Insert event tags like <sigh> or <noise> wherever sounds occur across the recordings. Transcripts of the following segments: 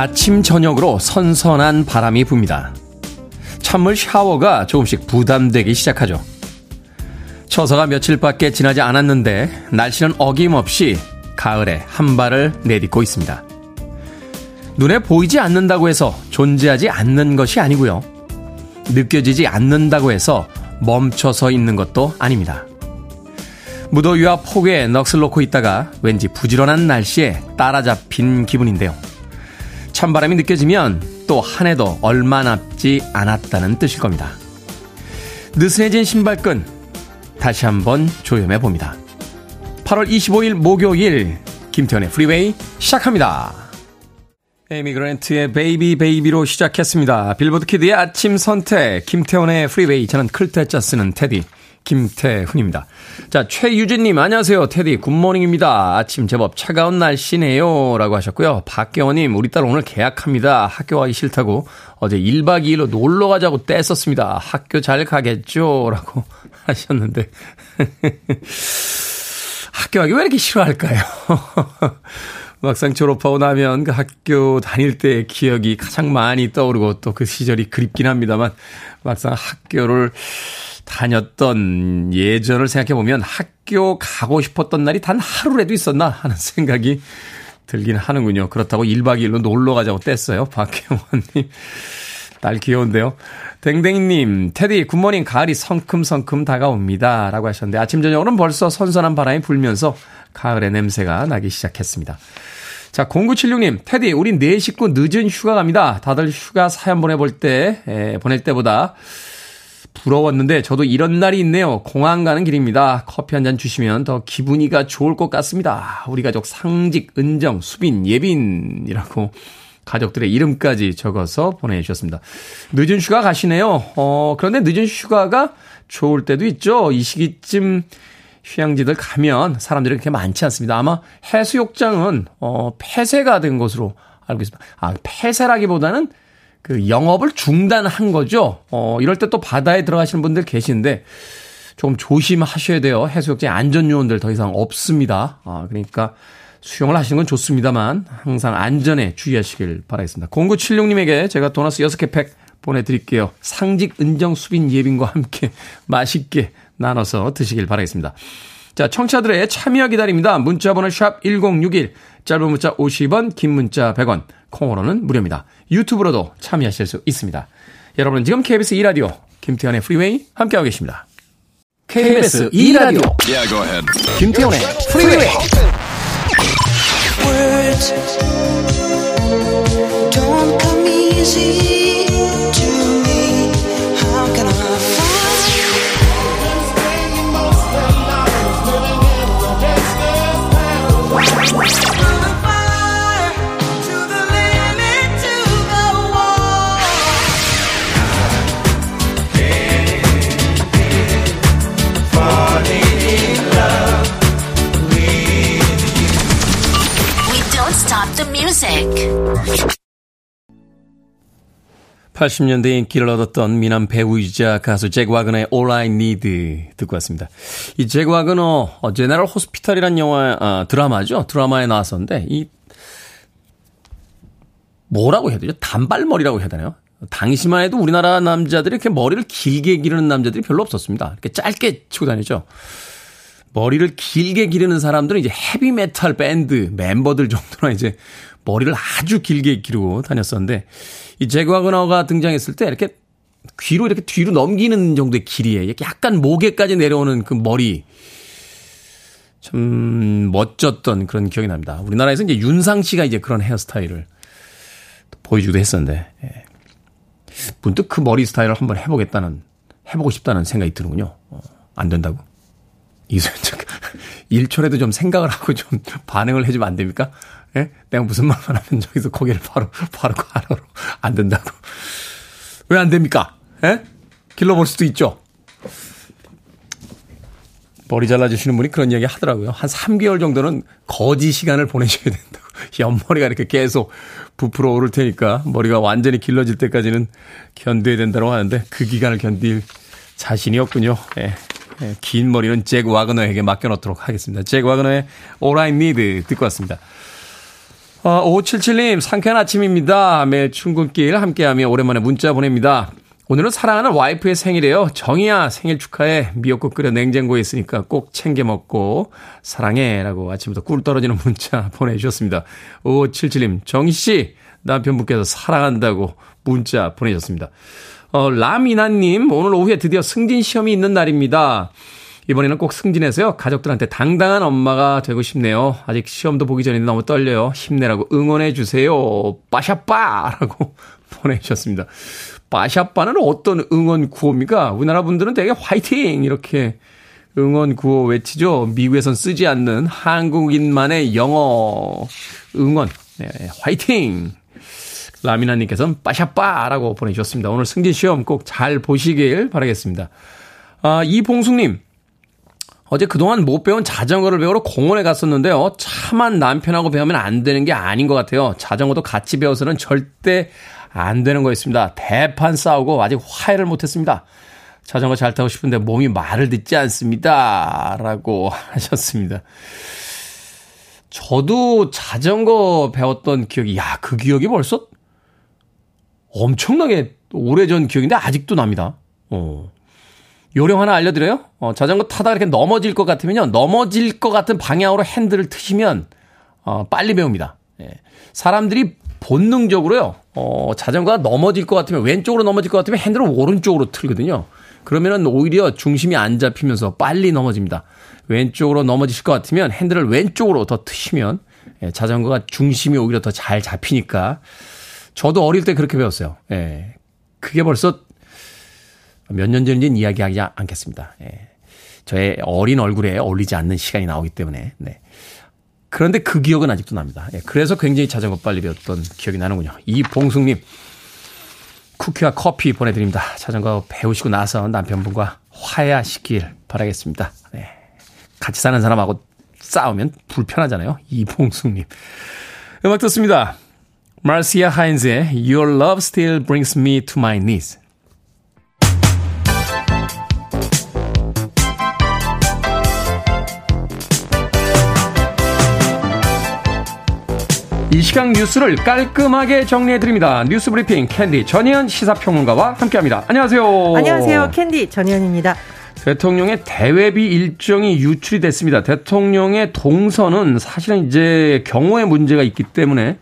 아침 저녁으로 선선한 바람이 붑니다. 찬물 샤워가 조금씩 부담되기 시작하죠. 처서가 며칠밖에 지나지 않았는데 날씨는 어김없이 가을에 한 발을 내딛고 있습니다. 눈에 보이지 않는다고 해서 존재하지 않는 것이 아니고요. 느껴지지 않는다고 해서 멈춰서 있는 것도 아닙니다. 무더위와 폭우에 넋을 놓고 있다가 왠지 부지런한 날씨에 따라잡힌 기분인데요. 찬바람이 느껴지면 또 한 해도 얼마 남지 않았다는 뜻일 겁니다. 느슨해진 신발끈 다시 한번 조여매 봅니다. 8월 25일 목요일 김태훈의 프리웨이 시작합니다. Amy Grant의 Baby Baby로 시작했습니다. 빌보드 kid의 아침 선택 김태훈의 프리웨이 저는 클 태 자 쓰는 테디 김태훈입니다. 자, 최유진님, 안녕하세요. 테디, good morning입니다. 아침 제법 차가운 날씨네요. 라고 하셨고요. 박경원님, 우리 딸 오늘 개학합니다. 학교 가기 싫다고 어제 1박 2일로 놀러 가자고 떼었습니다. 학교 잘 가겠죠? 라고 <laughs> 하셨는데. <laughs> 학교 가기 왜 이렇게 싫어할까요? <laughs> 막상 졸업하고 나면 그 학교 다닐 때의 기억이 가장 많이 떠오르고 또 그 시절이 그립긴 합니다만 막상 학교를 다녔던 예전을 생각해 보면 학교 가고 싶었던 날이 단 하루라도 있었나 하는 <laughs> 생각이 들긴 하는군요. 그렇다고 1박 2일로 놀러 가자고 뗐어요. 박혜원님. 딸 귀여운데요. 댕댕이님, 테디, 굿모닝, 가을이 성큼성큼 다가옵니다. 라고 하셨는데, 아침, 저녁으로는 벌써 선선한 바람이 불면서 가을의 냄새가 나기 시작했습니다. 자, 0976님, 테디, 우리 네 식구 늦은 휴가 갑니다. 다들 휴가 사연 보내볼 때, 에, 보낼 때보다 부러웠는데 저도 이런 날이 있네요. 공항 가는 길입니다. 커피 한 잔 주시면 더 기분이가 좋을 것 같습니다. 우리 가족 상직, 은정, 수빈, 예빈이라고 가족들의 이름까지 적어서 보내주셨습니다. 늦은 휴가 가시네요. 어, 그런데 늦은 휴가가 좋을 때도 있죠. 이 시기쯤 휴양지들 가면 사람들이 그렇게 많지 않습니다. 아마 해수욕장은, 어, 폐쇄가 된 것으로 알고 있습니다. 아, 폐쇄라기보다는 그 영업을 중단한 거죠. 어, 이럴 때 또 바다에 들어가시는 분들 계시는데 조금 조심하셔야 돼요. 해수욕장 안전 요원들 더 이상 없습니다. 아, 그러니까 수영을 하시는 건 좋습니다만 항상 안전에 주의하시길 바라겠습니다. 0976님에게 제가 도너츠 6개 팩 보내드릴게요. 상직, 은정, 수빈, 예빈과 함께 <laughs> 맛있게 나눠서 드시길 바라겠습니다. 자, 청취자들의 참여 기다립니다. 문자 번호 샵 1061, 짧은 문자 50원, 긴 문자 100원, 콩으로는 무료입니다. 유튜브로도 참여하실 수 있습니다. 여러분은 지금 KBS 2라디오 김태훈의 프리웨이 함께하고 계십니다. KBS 2라디오 yeah, 김태현의 프리웨이 Words don't come easy 80년대 인기를 얻었던 미남 배우이자 가수 잭 와그너의 All I Need 듣고 왔습니다. 이 잭 와그너 어, 제네럴 호스피탈이란 영화 아, 드라마죠. 드라마에 나왔었는데 이 뭐라고 해야 되죠? 단발머리라고 해야 되나요? 당시만 해도 우리나라 남자들이 이렇게 머리를 길게 기르는 남자들이 별로 없었습니다. 이렇게 짧게 치고 다니죠. 머리를 길게 기르는 사람들은 이제 헤비메탈 밴드 멤버들 정도나 이제 머리를 아주 길게 기르고 다녔었는데 이 제과그너가 등장했을 때 이렇게 귀로 이렇게 뒤로 넘기는 정도의 길이에 이렇게 약간 목에까지 내려오는 그 머리 참 멋졌던 그런 기억이 납니다. 우리나라에서 이제 윤상 씨가 이제 그런 헤어스타일을 보여주기도 했었는데 예. 문득 그 머리 스타일을 한번 해보겠다는 해보고 싶다는 생각이 드는군요. 어, 안 된다고? 이소연 작가 1초라도 좀 생각을 하고 좀 <laughs> 반응을 해주면 안 됩니까? 예? 내가 무슨 말만 하면 저기서 고개를 바로, 바로 가로로 안 된다고. 왜 안 됩니까? 예? 길러볼 수도 있죠. 머리 잘라주시는 분이 그런 이야기 하더라고요. 한 3개월 정도는 거지 시간을 보내셔야 된다고. <laughs> 옆머리가 이렇게 계속 부풀어 오를 테니까 머리가 완전히 길러질 때까지는 견뎌야 된다고 하는데 그 기간을 견딜 자신이 없군요. 예. 예, 긴 머리는 잭 와그너에게 맡겨놓도록 하겠습니다. 잭 와그너의 All I Need 듣고 왔습니다. 어, 5577님, 상쾌한 아침입니다. 매일 출근길 함께하며 오랜만에 문자 보냅니다. 오늘은 사랑하는 와이프의 생일이에요. 정이야, 생일 축하해. 미역국 끓여 냉장고에 있으니까 꼭 챙겨 먹고, 사랑해. 라고 아침부터 꿀 떨어지는 문자 <laughs> 보내주셨습니다. 5577님, 정희씨, 남편분께서 사랑한다고 문자 보내셨습니다. 어, 라미나님, 오늘 오후에 드디어 승진 시험이 있는 날입니다. 이번에는 꼭 승진해서요. 가족들한테 당당한 엄마가 되고 싶네요. 아직 시험도 보기 전에 너무 떨려요. 힘내라고 응원해 주세요. 빠샤빠라고 <laughs> 보내주셨습니다. 빠샤빠는 어떤 응원 구호입니까? 우리나라 분들은 되게 화이팅 이렇게 응원 구호 외치죠. 미국에선 쓰지 않는 한국인만의 영어 응원. 네, 화이팅. 라미나님께서는 빠샤빠라고 보내주셨습니다. 오늘 승진 시험 꼭 잘 보시길 바라겠습니다. 아, 이봉숙님. 어제 그동안 못 배운 자전거를 배우러 공원에 갔었는데요. 차만 남편하고 배우면 안 되는 게 아닌 것 같아요. 자전거도 같이 배워서는 절대 안 되는 거였습니다. 대판 싸우고 아직 화해를 못했습니다. 자전거 잘 타고 싶은데 몸이 말을 듣지 않습니다. 라고 <laughs> 하셨습니다. 저도 자전거 배웠던 기억이, 야, 그 기억이 벌써 엄청나게 오래전 기억인데 아직도 납니다. 어. 요령 하나 알려드려요? 어, 자전거 타다 이렇게 넘어질 것 같으면요. 넘어질 것 같은 방향으로 핸들을 트시면, 어, 빨리 배웁니다. 예. 사람들이 본능적으로요, 어, 자전거가 넘어질 것 같으면, 왼쪽으로 넘어질 것 같으면 핸들을 오른쪽으로 틀거든요. 그러면은 오히려 중심이 안 잡히면서 빨리 넘어집니다. 왼쪽으로 넘어지실 것 같으면 핸들을 왼쪽으로 더 트시면, 예, 자전거가 중심이 오히려 더 잘 잡히니까. 저도 어릴 때 그렇게 배웠어요. 예. 그게 벌써 몇 년 전인지는 이야기하지 않겠습니다. 예. 저의 어린 얼굴에 어울리지 않는 시간이 나오기 때문에. 네. 그런데 그 기억은 아직도 납니다. 예. 그래서 굉장히 자전거 빨리 배웠던 기억이 나는군요. 이봉숙님, 쿠키와 커피 보내드립니다. 자전거 배우시고 나서 남편분과 화해하시길 바라겠습니다. 네. 같이 사는 사람하고 싸우면 불편하잖아요. 이봉숙님. 음악 듣습니다. Marcia Hines의 Your Love Still Brings Me to My Knees. 이 시간 뉴스를 깔끔하게 정리해드립니다. 뉴스 브리핑 캔디 전예현 시사평론가와 함께합니다. 안녕하세요. 안녕하세요. 캔디 전희연입니다. 대통령의 대외비 일정이 유출이 됐습니다. 대통령의 동선은 사실은 이제 경호의 문제가 있기 때문에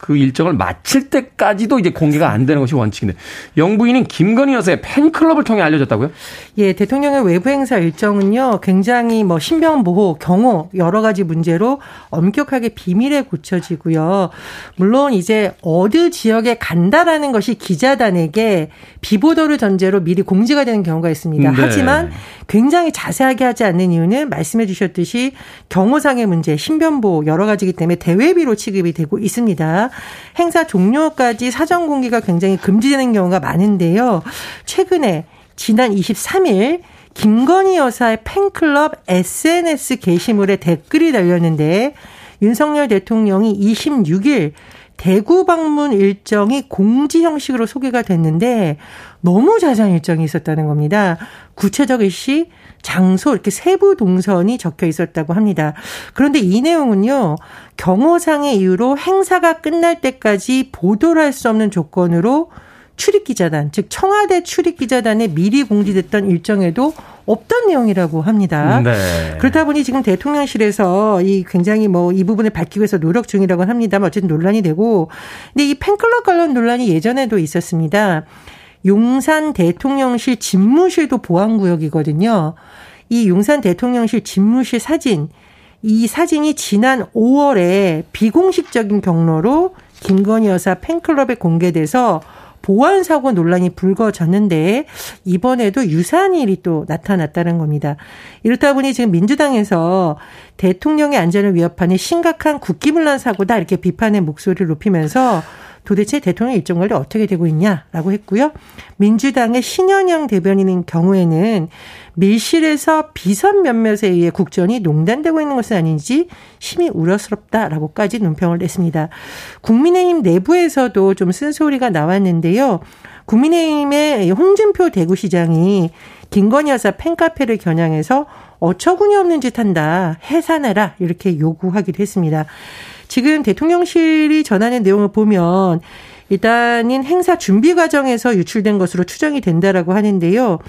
그 일정을 마칠 때까지도 이제 공개가 안 되는 것이 원칙인데 영부인인 김건희 여사의 팬클럽을 통해 알려졌다고요? 예, 대통령의 외부 행사 일정은요. 굉장히 뭐 신변 보호, 경호 여러 가지 문제로 엄격하게 비밀에 고쳐지고요. 물론 이제 어느 지역에 간다라는 것이 기자단에게 비보도를 전제로 미리 공지가 되는 경우가 있습니다. 네. 하지만 굉장히 자세하게 하지 않는 이유는 말씀해 주셨듯이 경호상의 문제, 신변 보호 여러 가지이기 때문에 대외비로 취급이 되고 있습니다. 행사 종료까지 사전 공개가 굉장히 금지되는 경우가 많은데요. 최근에 지난 23일 김건희 여사의 팬클럽 SNS 게시물에 댓글이 달렸는데 윤석열 대통령이 26일 대구 방문 일정이 공지 형식으로 소개가 됐는데 너무 자세한 일정이 있었다는 겁니다. 구체적 일시, 장소 이렇게 세부 동선이 적혀 있었다고 합니다. 그런데 이 내용은요. 경호상의 이유로 행사가 끝날 때까지 보도를 할 수 없는 조건으로 출입기자단, 즉 청와대 출입기자단에 미리 공지됐던 일정에도 없던 내용이라고 합니다. 네. 그렇다 보니 지금 대통령실에서 이 굉장히 뭐 이 부분을 밝히기 위해서 노력 중이라고 합니다만 어쨌든 논란이 되고 근데 이 팬클럽 관련 논란이 예전에도 있었습니다. 용산 대통령실 집무실도 보안구역이거든요. 이 용산 대통령실 집무실 사진, 이 사진이 지난 5월에 비공식적인 경로로 김건희 여사 팬클럽에 공개돼서 보안 사고 논란이 불거졌는데 이번에도 유사한 일이 또 나타났다는 겁니다. 이렇다 보니 지금 민주당에서 대통령의 안전을 위협하는 심각한 국기문란 사고다 이렇게 비판의 목소리를 높이면서 도대체 대통령 일정 관리 어떻게 되고 있냐라고 했고요. 민주당의 신현영 대변인인 경우에는 밀실에서 비선 몇몇에 의해 국전이 농단되고 있는 것은 아닌지 심히 우려스럽다라고까지 논평을 냈습니다. 국민의힘 내부에서도 좀 쓴소리가 나왔는데요. 국민의힘의 홍준표 대구시장이 김건희 여사 팬카페를 겨냥해서 어처구니 없는 짓 한다. 해산해라. 이렇게 요구하기도 했습니다. 지금 대통령실이 전하는 내용을 보면 일단은 행사 준비 과정에서 유출된 것으로 추정이 된다라고 하는데요.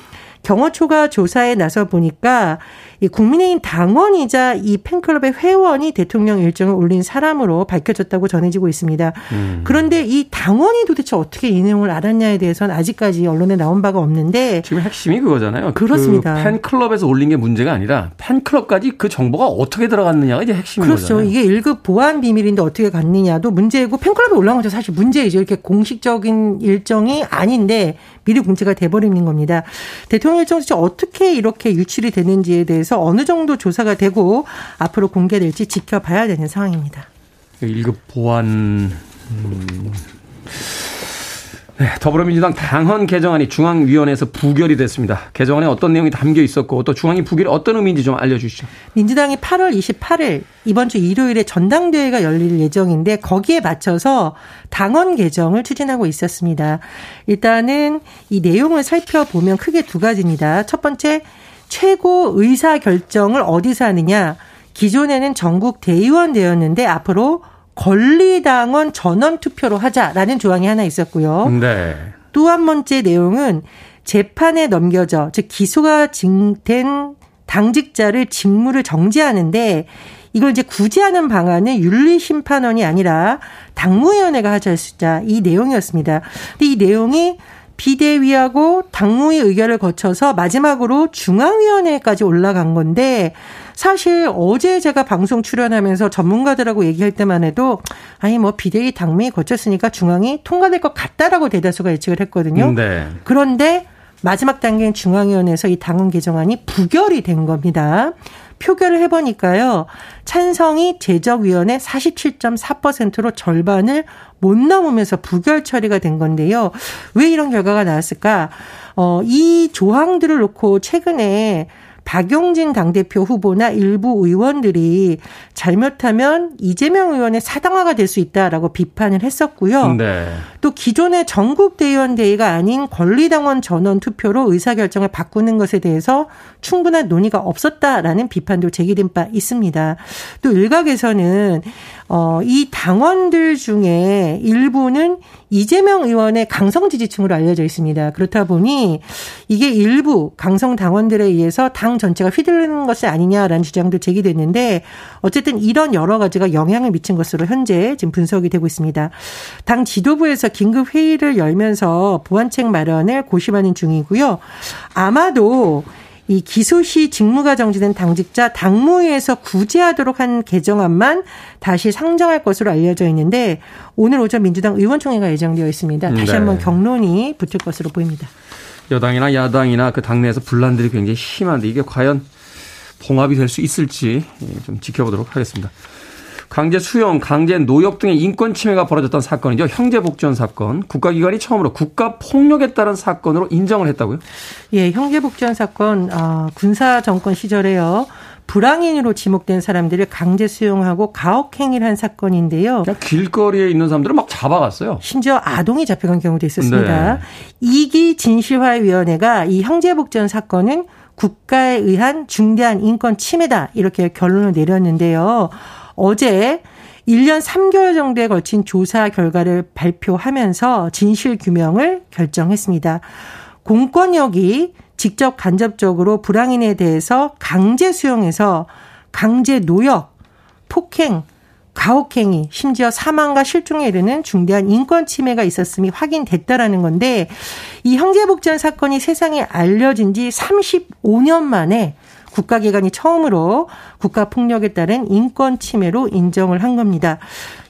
경호처가 조사에 나서 보니까 이 국민의힘 당원이자 이 팬클럽의 회원이 대통령 일정을 올린 사람으로 밝혀졌다고 전해지고 있습니다. 음. 그런데 이 당원이 도대체 어떻게 이 내용을 알았냐에 대해서는 아직까지 언론에 나온 바가 없는데 지금 핵심이 그거잖아요. 그렇습니다. 그 팬클럽에서 올린 게 문제가 아니라 팬클럽까지 그 정보가 어떻게 들어갔느냐가 이제 핵심인 그렇죠. 거잖아요. 이게 1급 보안 비밀인데 어떻게 갔느냐도 문제고 팬클럽에 올라온 것도 사실 문제이죠. 이렇게 공식적인 일정이 아닌데 미리 공지가 돼버리는 겁니다. 대통령 일정 도대체 어떻게 이렇게 유출이 되는지에 대해서 어느 정도 조사가 되고 앞으로 공개될지 지켜봐야 되는 상황입니다. 1급 보안 음. 네, 더불어민주당 당헌 개정안이 중앙위원회에서 부결이 됐습니다. 개정안에 어떤 내용이 담겨 있었고 또 중앙위 부결이 어떤 의미인지 좀 알려주시죠. 민주당이 8월 28일 이번 주 일요일에 전당대회가 열릴 예정인데 거기에 맞춰서 당헌 개정을 추진하고 있었습니다. 일단은 이 내용을 살펴보면 크게 두 가지입니다. 첫 번째 최고 의사 결정을 어디서 하느냐. 기존에는 전국 대의원 되었는데 앞으로 권리당원 전원 투표로 하자라는 조항이 하나 있었고요. 네. 또 한 번째 내용은 재판에 넘겨져 즉 기소가 된 당직자를 직무를 정지하는데 이걸 이제 구제하는 방안은 윤리심판원이 아니라 당무위원회가 하자 이 내용이었습니다. 근데 이 내용이 비대위하고 당무위 의결을 거쳐서 마지막으로 중앙위원회까지 올라간 건데 사실 어제 제가 방송 출연하면서 전문가들하고 얘기할 때만 해도 아니 뭐 비대위 당무위 거쳤으니까 중앙이 통과될 것 같다라고 대다수가 예측을 했거든요. 네. 그런데 마지막 단계인 중앙위원회에서 이 당헌 개정안이 부결이 된 겁니다. 표결을 해보니까요. 찬성이 제적위원회 47.4%로 절반을 못 넘으면서 부결 처리가 된 건데요. 왜 이런 결과가 나왔을까? 어, 이 조항들을 놓고 최근에 박용진 당대표 후보나 일부 의원들이 잘못하면 이재명 의원의 사당화가 될 수 있다라고 비판을 했었고요. 네. 또 기존의 전국 대의원 대의가 아닌 권리당원 전원 투표로 의사결정을 바꾸는 것에 대해서 충분한 논의가 없었다라는 비판도 제기된 바 있습니다. 또 일각에서는 어, 이 당원들 중에 일부는 이재명 의원의 강성 지지층으로 알려져 있습니다. 그렇다 보니 이게 일부 강성 당원들에 의해서 당 전체가 휘둘리는 것이 아니냐라는 주장도 제기됐는데 어쨌든 이런 여러 가지가 영향을 미친 것으로 현재 지금 분석이 되고 있습니다. 당 지도부에서 긴급 회의를 열면서 보완책 마련을 고심하는 중이고요. 아마도 이 기소 시 직무가 정지된 당직자 당무위에서 구제하도록 한 개정안만 다시 상정할 것으로 알려져 있는데 오늘 오전 민주당 의원총회가 예정되어 있습니다. 다시 네. 한번 경론이 붙을 것으로 보입니다. 여당이나 야당이나 그 당내에서 분란들이 굉장히 심한데 이게 과연 봉합이 될 수 있을지 좀 지켜보도록 하겠습니다. 강제 수용, 강제 노역 등의 인권 침해가 벌어졌던 사건이죠. 형제 복지원 사건. 국가기관이 처음으로 국가 폭력에 따른 사건으로 인정을 했다고요? 예, 형제 복지원 사건, 아, 군사 정권 시절에요. 불황인으로 지목된 사람들을 강제 수용하고 가혹행위를 한 사건인데요. 길거리에 있는 사람들을 막 잡아갔어요. 심지어 아동이 잡혀간 경우도 있었습니다. 네. 이기 진실화위원회가 이 형제복지원 사건은 국가에 의한 중대한 인권 침해다 이렇게 결론을 내렸는데요. 어제 1년 3개월 정도에 걸친 조사 결과를 발표하면서 진실 규명을 결정했습니다. 공권력이 직접 간접적으로 불황인에 대해서 강제 수용해서 강제 노역, 폭행, 가혹행위, 심지어 사망과 실종에 이르는 중대한 인권 침해가 있었음이 확인됐다라는 건데 이 형제복지원 사건이 세상에 알려진 지 35년 만에 국가기관이 처음으로 국가폭력에 따른 인권 침해로 인정을 한 겁니다.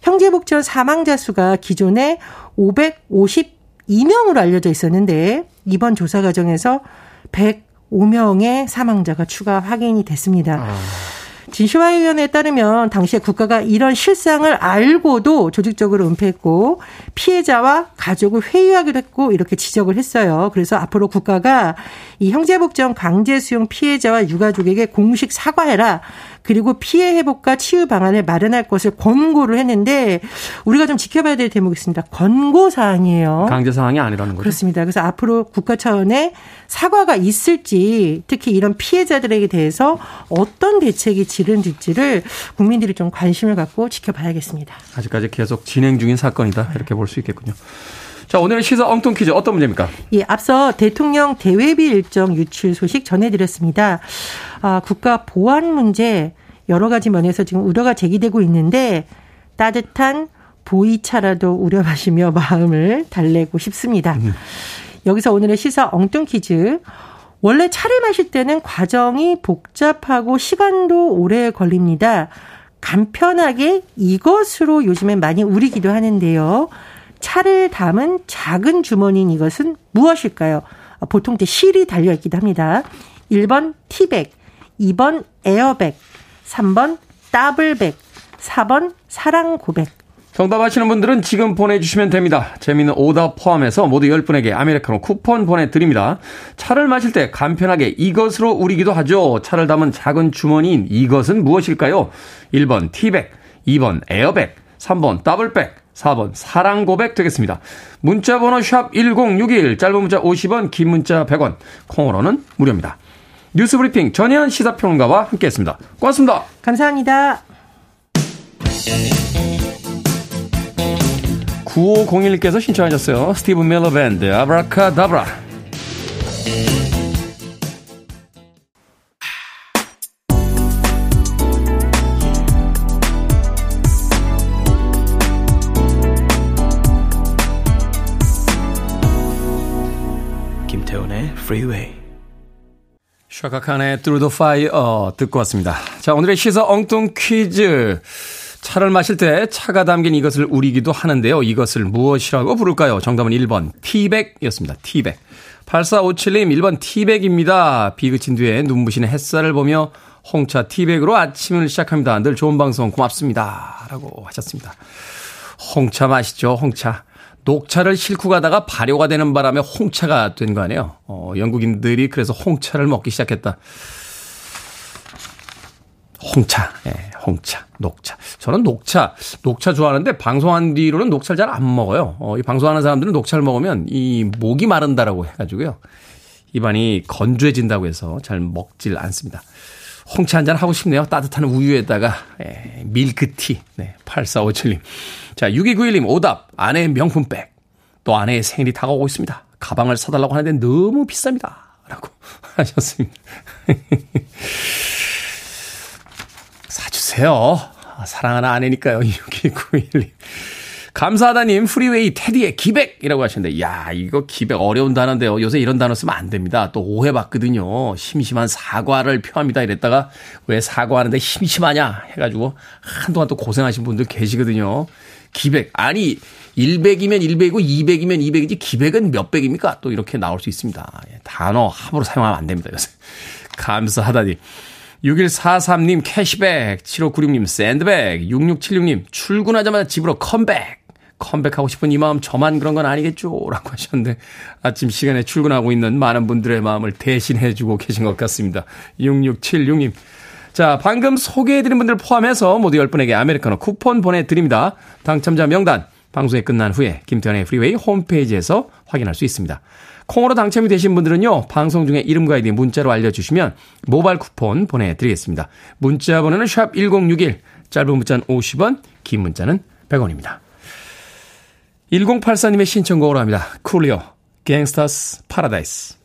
형제복지원 사망자 수가 기존에 552명으로 알려져 있었는데 이번 조사 과정에서 105명의 사망자가 추가 확인이 됐습니다. 아. 진실화위원회에 따르면 당시에 국가가 이런 실상을 알고도 조직적으로 은폐했고 피해자와 가족을 회유하기도 했고 이렇게 지적을 했어요. 그래서 앞으로 국가가 이 형제복지원 강제 수용 피해자와 유가족에게 공식 사과해라. 그리고 피해 회복과 치유 방안을 마련할 것을 권고를 했는데 우리가 좀 지켜봐야 될 대목이 있습니다. 권고 사항이에요. 강제 사항이 아니라는 거죠. 그렇습니다. 그래서 앞으로 국가 차원의 사과가 있을지 특히 이런 피해자들에게 대해서 어떤 대책이 지 지른지를 국민들이 좀 관심을 갖고 지켜봐야겠습니다. 아직까지 계속 진행 중인 사건이다 이렇게 볼 수 있겠군요. 자, 오늘의 시사 엉뚱 퀴즈 어떤 문제입니까? 예, 앞서 대통령 대외비 일정 유출 소식 전해드렸습니다. 아, 국가 보안 문제 여러 가지 면에서 지금 우려가 제기되고 있는데 따뜻한 보이차라도 우려하시며 <laughs> 마음을 달래고 싶습니다. 음. 여기서 오늘의 시사 엉뚱 퀴즈. 원래 차를 마실 때는 과정이 복잡하고 시간도 오래 걸립니다. 간편하게 이것으로 요즘엔 많이 우리기도 하는데요. 차를 담은 작은 주머니인 이것은 무엇일까요? 보통 때 실이 달려있기도 합니다. 1번 티백, 2번 에어백, 3번 더블백, 4번 사랑 고백. 정답 아시는 분들은 지금 보내주시면 됩니다. 재미있는 오답 포함해서 모두 10분에게 아메리카노 쿠폰 보내드립니다. 차를 마실 때 간편하게 이것으로 우리기도 하죠. 차를 담은 작은 주머니인 이것은 무엇일까요? 1번 티백, 2번 에어백, 3번 더블백, 4번 사랑 고백 되겠습니다. 문자 번호 샵 1061, 짧은 문자 50원, 긴 문자 100원, 콩으로는 무료입니다. 뉴스 브리핑 전혜연 시사평론가와 함께했습니다. 고맙습니다. 감사합니다. 9501께서 신청하셨어요. 스티븐 멜러 밴드 아브라카다브라. Freeway. 샤카칸의 Through the Fire 듣고 왔습니다. 자, 오늘의 시사 엉뚱 퀴즈. 차를 마실 때 차가 담긴 이것을 우리기도 하는데요. 이것을 무엇이라고 부를까요? 정답은 1번 티백이었습니다. 티백. 8457님 1번 티백입니다. 비 그친 뒤에 눈부신 햇살을 보며 홍차 티백으로 아침을 시작합니다. 늘 좋은 방송 고맙습니다. 라고 하셨습니다. 홍차 맛있죠, 홍차. 녹차를 싣고 가다가 발효가 되는 바람에 홍차가 된 거 아니에요? 어, 영국인들이 그래서 홍차를 먹기 시작했다. 홍차, 예, 홍차, 녹차. 저는 녹차, 녹차 좋아하는데 방송한 뒤로는 녹차를 잘 안 먹어요. 어, 이 방송하는 사람들은 녹차를 먹으면 이 목이 마른다라고 해가지고요. 입안이 건조해진다고 해서 잘 먹질 않습니다. 홍차 한잔 하고 싶네요. 따뜻한 우유에다가, 예, 밀크티. 네, 8457님. 자, 6291님, 오답. 아내의 명품백. 또 아내의 생일이 다가오고 있습니다. 가방을 사달라고 하는데 너무 비쌉니다. 라고 <laughs> 하셨습니다. <laughs> 사주세요. 사랑하는 아내니까요. <laughs> 6291님. 감사하다님, 프리웨이 테디의 기백이라고 하셨는데, 야, 이거 기백 어려운 단어인데요. 요새 이런 단어 쓰면 안 됩니다. 또 오해받거든요. 심심한 사과를 표합니다. 이랬다가, 왜 사과하는데 심심하냐? 해가지고, 한동안 또 고생하신 분들 계시거든요. 기백. 아니, 100이면 100이고 200이면 200이지 기백은 몇 백입니까? 또 이렇게 나올 수 있습니다. 예, 단어 함부로 사용하면 안 됩니다. 요새. 감사하다니. 6143님 캐시백, 7596님 샌드백, 6676님 출근하자마자 집으로 컴백. 컴백하고 싶은 이 마음 저만 그런 건 아니겠죠? 라고 하셨는데 아침 시간에 출근하고 있는 많은 분들의 마음을 대신해주고 계신 것 같습니다. 6676님. 자, 방금 소개해드린 분들 포함해서 모두 10분에게 아메리카노 쿠폰 보내드립니다. 당첨자 명단 방송이 끝난 후에 김태훈의 프리웨이 홈페이지에서 확인할 수 있습니다. 콩으로 당첨이 되신 분들은요, 방송 중에 이름과 아이디 문자로 알려주시면 모바일 쿠폰 보내드리겠습니다. 문자 번호는 샵 1061, 짧은 문자는 50원, 긴 문자는 100원입니다. 1084님의 신청곡으로 합니다. Coolio, Gangsta's Paradise.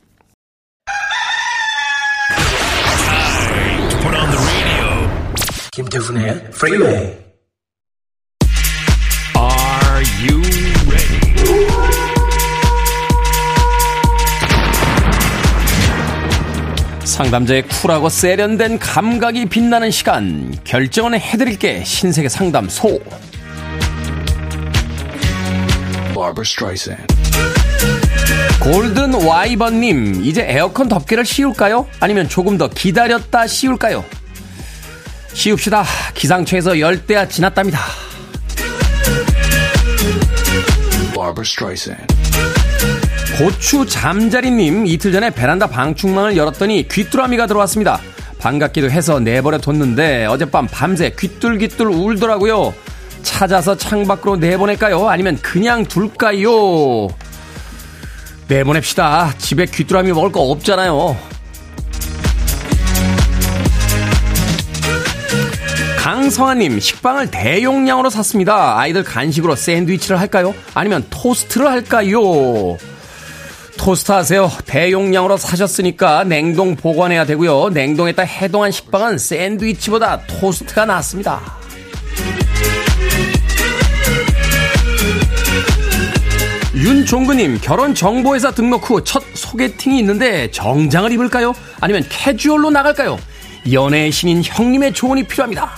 김태훈의 프리웨이 Are you ready? 상담자의 쿨하고 세련된 감각이 빛나는 시간 결정은 해드릴게 신세계 상담소 골든 와이번님 이제 에어컨 덮개를 씌울까요? 아니면 조금 더 기다렸다 씌울까요? 씌웁시다 기상청에서 열대야 지났답니다 고추 잠자리님 이틀 전에 베란다 방충망을 열었더니 귀뚜라미가 들어왔습니다. 반갑기도 해서 내버려 뒀는데 어젯밤 밤새 귀뚤귀뚤 울더라고요. 찾아서 창밖으로 내보낼까요? 아니면 그냥 둘까요? 내보냅시다. 집에 귀뚜라미 먹을 거 없잖아요. 황성아님, 식빵을 대용량으로 샀습니다. 아이들 간식으로 샌드위치를 할까요? 아니면 토스트를 할까요? 토스트 하세요. 대용량으로 사셨으니까 냉동 보관해야 되고요. 냉동에다 해동한 식빵은 샌드위치보다 토스트가 낫습니다. 윤종근님, 결혼 정보회사 등록 후 첫 소개팅이 있는데 정장을 입을까요? 아니면 캐주얼로 나갈까요? 연애의 신인 형님의 조언이 필요합니다.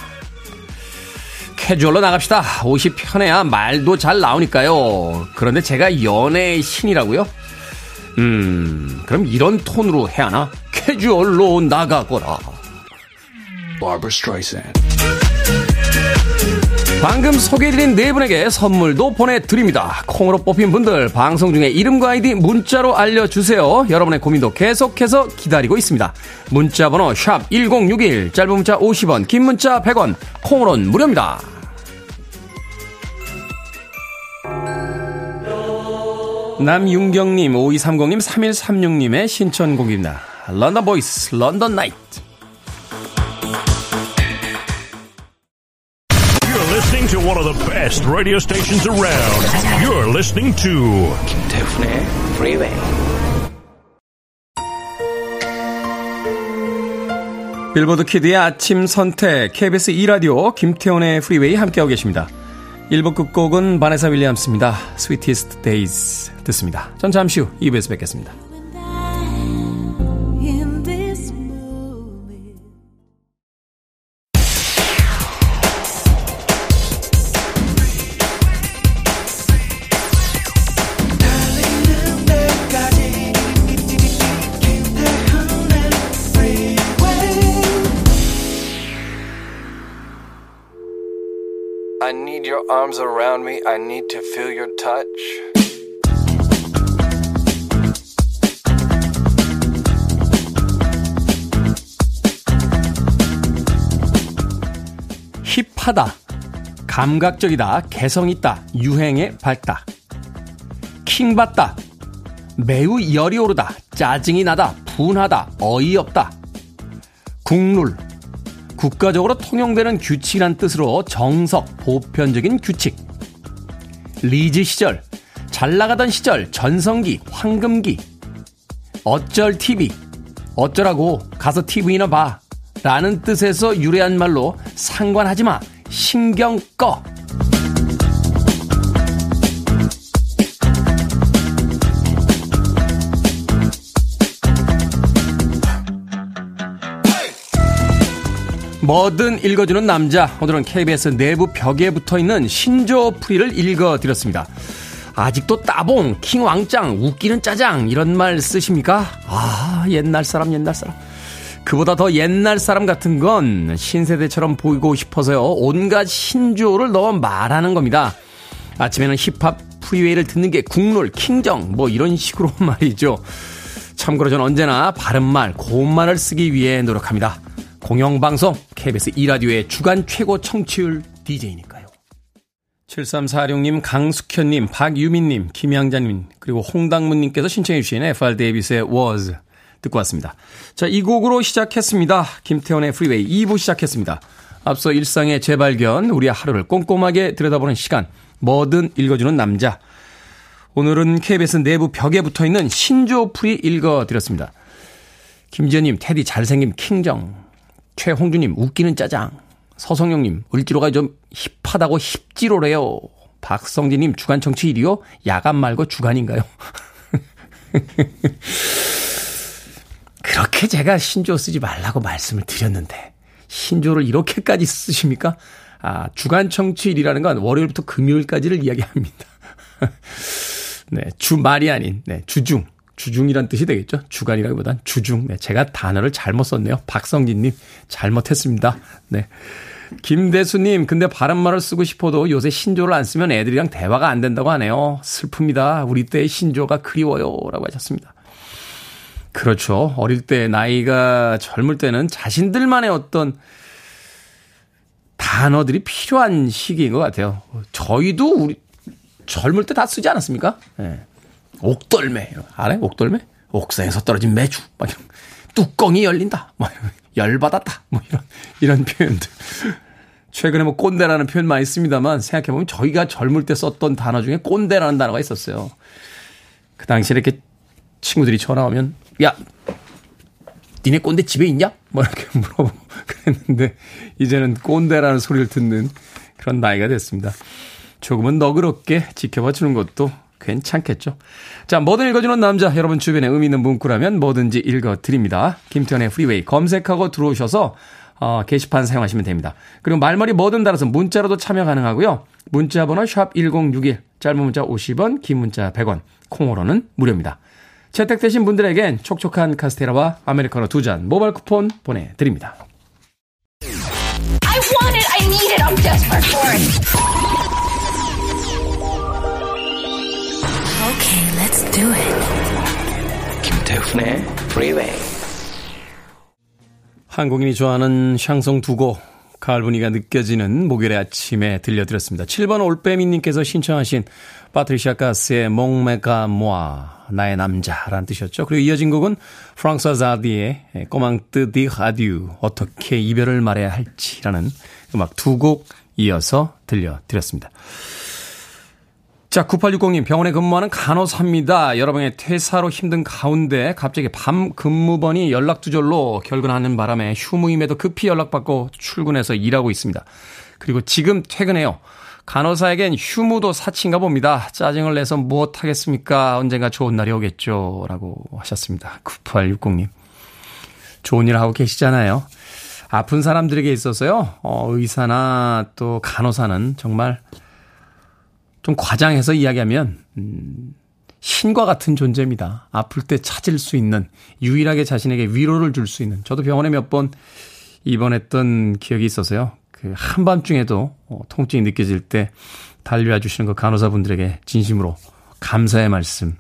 캐주얼로 나갑시다. 옷이 편해야 말도 잘 나오니까요. 그런데 제가 연애의 신이라고요? 음, 그럼 이런 톤으로 해야 하나? 캐주얼로 나가거라. Barbara Streisand. 방금 소개해드린 네 분에게 선물도 보내드립니다. 콩으로 뽑힌 분들 방송 중에 이름과 아이디 문자로 알려주세요. 여러분의 고민도 계속해서 기다리고 있습니다. 문자 번호 1061, 짧은 문자 50원, 긴 문자 100원, 콩으로는 무료입니다. 남윤경님, 5230님, 3136님의 신청곡입니다. London Boys, London Nights. Best radio stations around. You're listening to 김태훈의 Freeway. 빌보드 kid의 아침 선택, KBS 2 라디오, 김태훈의 프리웨이 함께하고 계십니다. 1부 끝곡은 Vanessa Williams입니다. Sweetest Days 듣습니다. 전 잠시 후 2부에서 뵙겠습니다. Arms around me. I need to feel your touch. 힙하다, 감각적이다, 개성있다, 유행에 밝다. 킹받다, 매우 열이 오르다, 짜증이 나다, 분하다, 어이없다. 국룰, 국가적으로 통용되는 규칙이란 뜻으로 정석, 보편적인 규칙. 리즈 시절, 잘 나가던 시절, 전성기, 황금기. 어쩔 TV, 어쩌라고 가서 TV나 봐. 라는 뜻에서 유래한 말로 상관하지 마, 신경 꺼. 뭐든 읽어주는 남자. 오늘은 KBS 내부 벽에 붙어 있는 신조어 풀이를 읽어드렸습니다. 아직도 따봉, 킹왕짱, 웃기는 짜장 이런 말 쓰십니까? 아 옛날 사람 옛날 사람. 그보다 더 옛날 사람 같은 건 신세대처럼 보이고 싶어서요. 온갖 신조어를 넣어 말하는 겁니다. 아침에는 힙한 프리웨이를 듣는 게 국룰, 킹정 뭐 이런 식으로 <laughs> 말이죠. 참고로 전 언제나 바른 말, 고운 말을 쓰기 위해 노력합니다. 공영방송 KBS 2라디오의 주간 최고 청취율 DJ니까요. 7346님, 강숙현님, 박유민님, 김양자님, 그리고 홍당무님께서 신청해 주신 F.R. David의 Words 듣고 왔습니다. 자, 이 곡으로 시작했습니다. 김태훈의 프리웨이 2부 시작했습니다. 앞서 일상의 재발견, 우리의 하루를 꼼꼼하게 들여다보는 시간, 뭐든 읽어주는 남자. 오늘은 KBS 내부 벽에 붙어 있는 신조어 풀이 읽어드렸습니다. 김지현님, 테디 잘생김 킹정. 최홍주님, 웃기는 짜장. 서성용님, 을지로가 좀 힙하다고 힙지로래요. 박성진님, 주간 청취 1위요? 야간 말고 주간인가요? <laughs> 그렇게 제가 신조어 쓰지 말라고 말씀을 드렸는데, 신조어를 이렇게까지 쓰십니까? 아, 주간 청취일이라는 건 월요일부터 금요일까지를 이야기합니다. <laughs> 네, 주말이 아닌, 네, 주중. 주중이란 뜻이 되겠죠. 주간이라기보단 주중. 네, 제가 단어를 잘못 썼네요. 박성진님, 잘못했습니다. 네. 김대수님, 근데 바른말을 쓰고 싶어도 요새 신조를 안 쓰면 애들이랑 대화가 안 된다고 하네요. 슬픕니다. 우리 때의 신조가 그리워요. 라고 하셨습니다. 그렇죠. 어릴 때, 나이가 젊을 때는 자신들만의 어떤 단어들이 필요한 시기인 것 같아요. 저희도 우리 젊을 때 다 쓰지 않았습니까? 예. 네. 옥돌매. 알아요? 옥돌매? 옥상에서 떨어진 매주. 막 이런. 뚜껑이 열린다. 막 이런. 열받았다. 뭐 이런, 이런 표현들. 최근에 뭐 꼰대라는 표현 많이 씁니다만 생각해보면 저희가 젊을 때 썼던 단어 중에 꼰대라는 단어가 있었어요. 그 당시에 이렇게 친구들이 전화 오면 야 니네 꼰대 집에 있냐? 뭐 이렇게 <laughs> 물어보고 그랬는데 이제는 꼰대라는 소리를 듣는 그런 나이가 됐습니다. 조금은 너그럽게 지켜봐 주는 것도 괜찮겠죠. 자, 뭐든 읽어주는 남자, 여러분 주변에 의미 있는 문구라면 뭐든지 읽어드립니다. 김태현의 프리웨이 검색하고 들어오셔서 어, 게시판 사용하시면 됩니다. 그리고 말머리 뭐든 달아서 문자로도 참여 가능하고요. 문자 번호 샵 1061, 짧은 문자 50원, 긴 문자 100원, 콩으로는 무료입니다. 채택되신 분들에겐 촉촉한 카스테라와 아메리카노 두 잔 모바일 쿠폰 보내드립니다. Let's do it. 김태훈의 Freeway. 한국인이 좋아하는 샹송 두곡 가을 분위기가 느껴지는 목요일의 아침에 들려드렸습니다. 7번 올빼미님께서 신청하신 파트리샤 가스의 몽메가 모아 나의 남자라는 뜻이었죠. 그리고 이어진 곡은 프랑스와 자디의 꼬망뜨 디 하듀 어떻게 이별을 말해야 할지라는 음악 두 곡 이어서 들려드렸습니다. 자, 9860님, 병원에 근무하는 간호사입니다. 여러분의 퇴사로 힘든 가운데 갑자기 밤 근무번이 연락두절로 결근하는 바람에 휴무임에도 급히 연락받고 출근해서 일하고 있습니다. 그리고 지금 퇴근해요. 간호사에겐 휴무도 사치인가 봅니다. 짜증을 내서 무엇 하겠습니까? 언젠가 좋은 날이 오겠죠. 라고 하셨습니다. 9860님. 좋은 일 하고 계시잖아요. 아픈 사람들에게 있어서요, 어, 의사나 또 간호사는 정말 좀 과장해서 이야기하면 음, 신과 같은 존재입니다. 아플 때 찾을 수 있는 유일하게 자신에게 위로를 줄 수 있는 저도 병원에 몇 번 입원했던 기억이 있어서요. 그 한밤중에도 어, 통증이 느껴질 때 달려와 주시는 그 간호사분들에게 진심으로 감사의 말씀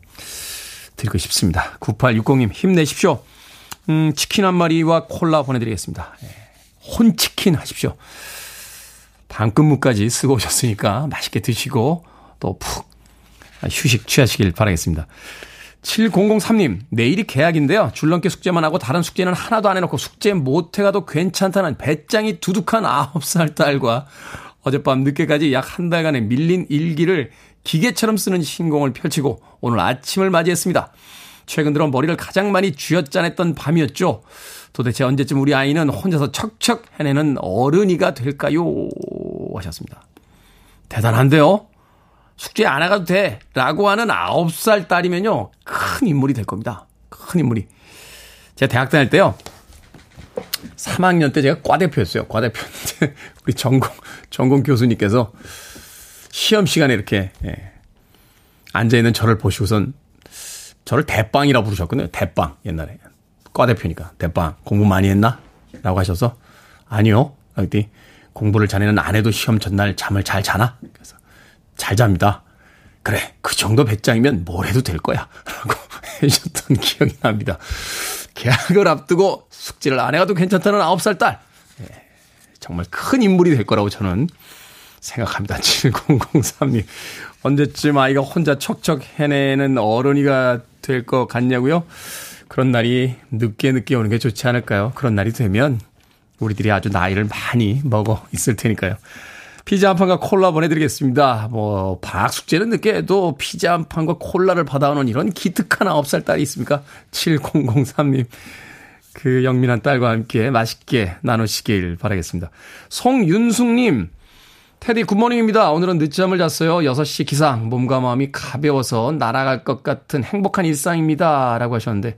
드리고 싶습니다. 9860님 힘내십시오. 음, 치킨 한 마리와 콜라 보내드리겠습니다. 예, 혼치킨 하십시오. 반근무까지 쓰고 오셨으니까 맛있게 드시고 또 푹 휴식 취하시길 바라겠습니다. 7003님, 내일이 계약인데요. 줄넘기 숙제만 하고 다른 숙제는 하나도 안 해놓고 숙제 못해가도 괜찮다는 배짱이 두둑한 9살 딸과 어젯밤 늦게까지 약 한 달간의 밀린 일기를 기계처럼 쓰는 신공을 펼치고 오늘 아침을 맞이했습니다. 최근 들어 머리를 가장 많이 쥐어짜냈던 밤이었죠. 도대체 언제쯤 우리 아이는 혼자서 척척 해내는 어른이가 될까요? 하셨습니다. 대단한데요? 숙제 안 해가도 돼. 라고 하는 9살 딸이면요. 큰 인물이 될 겁니다. 큰 인물이. 제가 대학 다닐 때요. 3학년 때 제가 과대표였어요. 과대표였는데, <laughs> 우리 전공, 전공 교수님께서 시험 시간에 이렇게, 예, 앉아있는 저를 보시고선 저를 대빵이라고 부르셨거든요. 대빵, 옛날에. 과대표니까. 대빵, 공부 많이 했나? 라고 하셔서, 아니요. 공부를 자네는 안 해도 시험 전날 잠을 잘 자나? 그래서, 잘 잡니다. 그래, 그 정도 배짱이면 뭘 해도 될 거야. 라고 <laughs> 해주셨던 기억이 납니다. 계약을 앞두고 숙제를 안 해가도 괜찮다는 9살 딸. 예, 정말 큰 인물이 될 거라고 저는 생각합니다. <laughs> 7003님. 언제쯤 아이가 혼자 척척 해내는 어른이가 될 것 같냐고요? 그런 날이 늦게 늦게 오는 게 좋지 않을까요? 그런 날이 되면 우리들이 아주 나이를 많이 먹어 있을 테니까요. 피자 한 판과 콜라 보내드리겠습니다. 뭐, 방학 숙제는 늦게 해도 피자 한 판과 콜라를 받아오는 이런 기특한 9살 딸이 있습니까? 7003님. 그 영민한 딸과 함께 맛있게 나누시길 바라겠습니다. 송윤숙님. 테디 good morning입니다. 오늘은 늦잠을 잤어요. 6시 기상. 몸과 마음이 가벼워서 날아갈 것 같은 행복한 일상입니다. 라고 하셨는데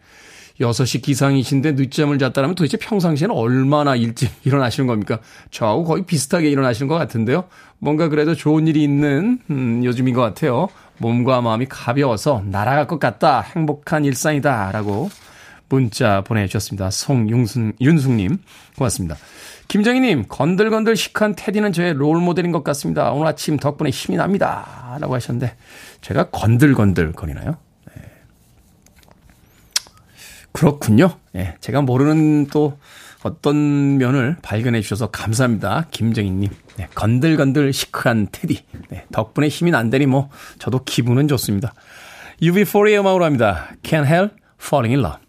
6시 기상이신데 늦잠을 잤다면 도대체 평상시에는 얼마나 일찍 <laughs> 일어나시는 겁니까? 저하고 거의 비슷하게 일어나시는 것 같은데요. 뭔가 그래도 좋은 일이 있는 음, 요즘인 것 같아요. 몸과 마음이 가벼워서 날아갈 것 같다. 행복한 일상이다. 라고 문자 보내주셨습니다. 송윤숙, 윤숙님. 고맙습니다. 김정희님, 건들건들 시크한 테디는 저의 롤모델인 것 같습니다. 오늘 아침 덕분에 힘이 납니다. 라고 하셨는데, 제가 건들건들 거리나요? 네. 그렇군요. 예, 제가 모르는 또 어떤 면을 발견해 주셔서 감사합니다. 김정희님. 네, 건들건들 시크한 테디. 네, 덕분에 힘이 난다니 뭐, 저도 기분은 좋습니다. UB40의 음악으로 합니다. Can't help falling in love.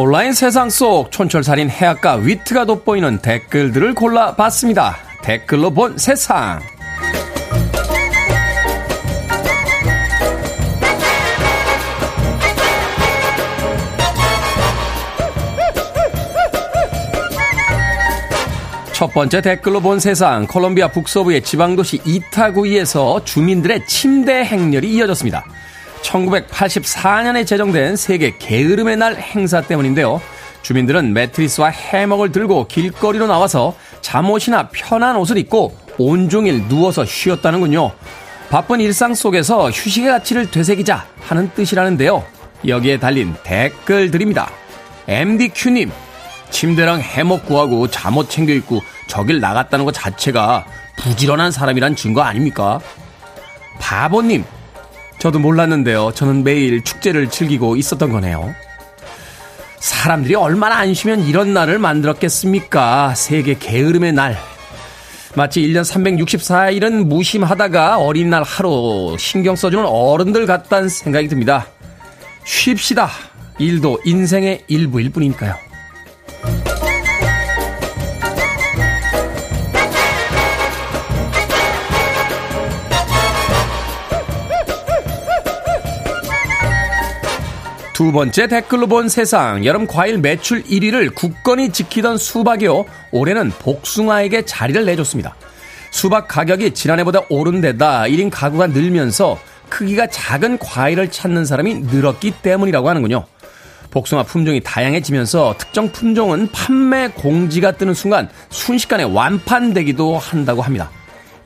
온라인 세상 속 촌철살인 해악과 위트가 돋보이는 댓글들을 골라봤습니다. 댓글로 본 세상. 첫 번째 댓글로 본 세상 콜롬비아 북서부의 지방도시 이타구이에서 주민들의 침대 행렬이 이어졌습니다. 1984년에 제정된 세계 게으름의 날 행사 때문인데요. 주민들은 매트리스와 해먹을 들고 길거리로 나와서 잠옷이나 편한 옷을 입고 온종일 누워서 쉬었다는군요. 바쁜 일상 속에서 휴식의 가치를 되새기자 하는 뜻이라는데요. 여기에 달린 댓글들입니다. MDQ님, 침대랑 해먹 구하고 잠옷 챙겨 입고 저길 나갔다는 것 자체가 부지런한 사람이란 증거 아닙니까? 바보님, 저도 몰랐는데요. 저는 매일 축제를 즐기고 있었던 거네요. 사람들이 얼마나 안 쉬면 이런 날을 만들었겠습니까? 세계 게으름의 날. 마치 1년 364일은 무심하다가 어린 날 하루 신경 써주는 어른들 같다는 생각이 듭니다. 쉽시다. 일도 인생의 일부일 뿐이니까요. 두 번째 댓글로 본 세상. 여름 과일 매출 1위를 굳건히 지키던 수박이요. 올해는 복숭아에게 자리를 내줬습니다. 수박 가격이 지난해보다 오른 데다 1인 가구가 늘면서 크기가 작은 과일을 찾는 사람이 늘었기 때문이라고 하는군요. 복숭아 품종이 다양해지면서 특정 품종은 판매 공지가 뜨는 순간 순식간에 완판되기도 한다고 합니다.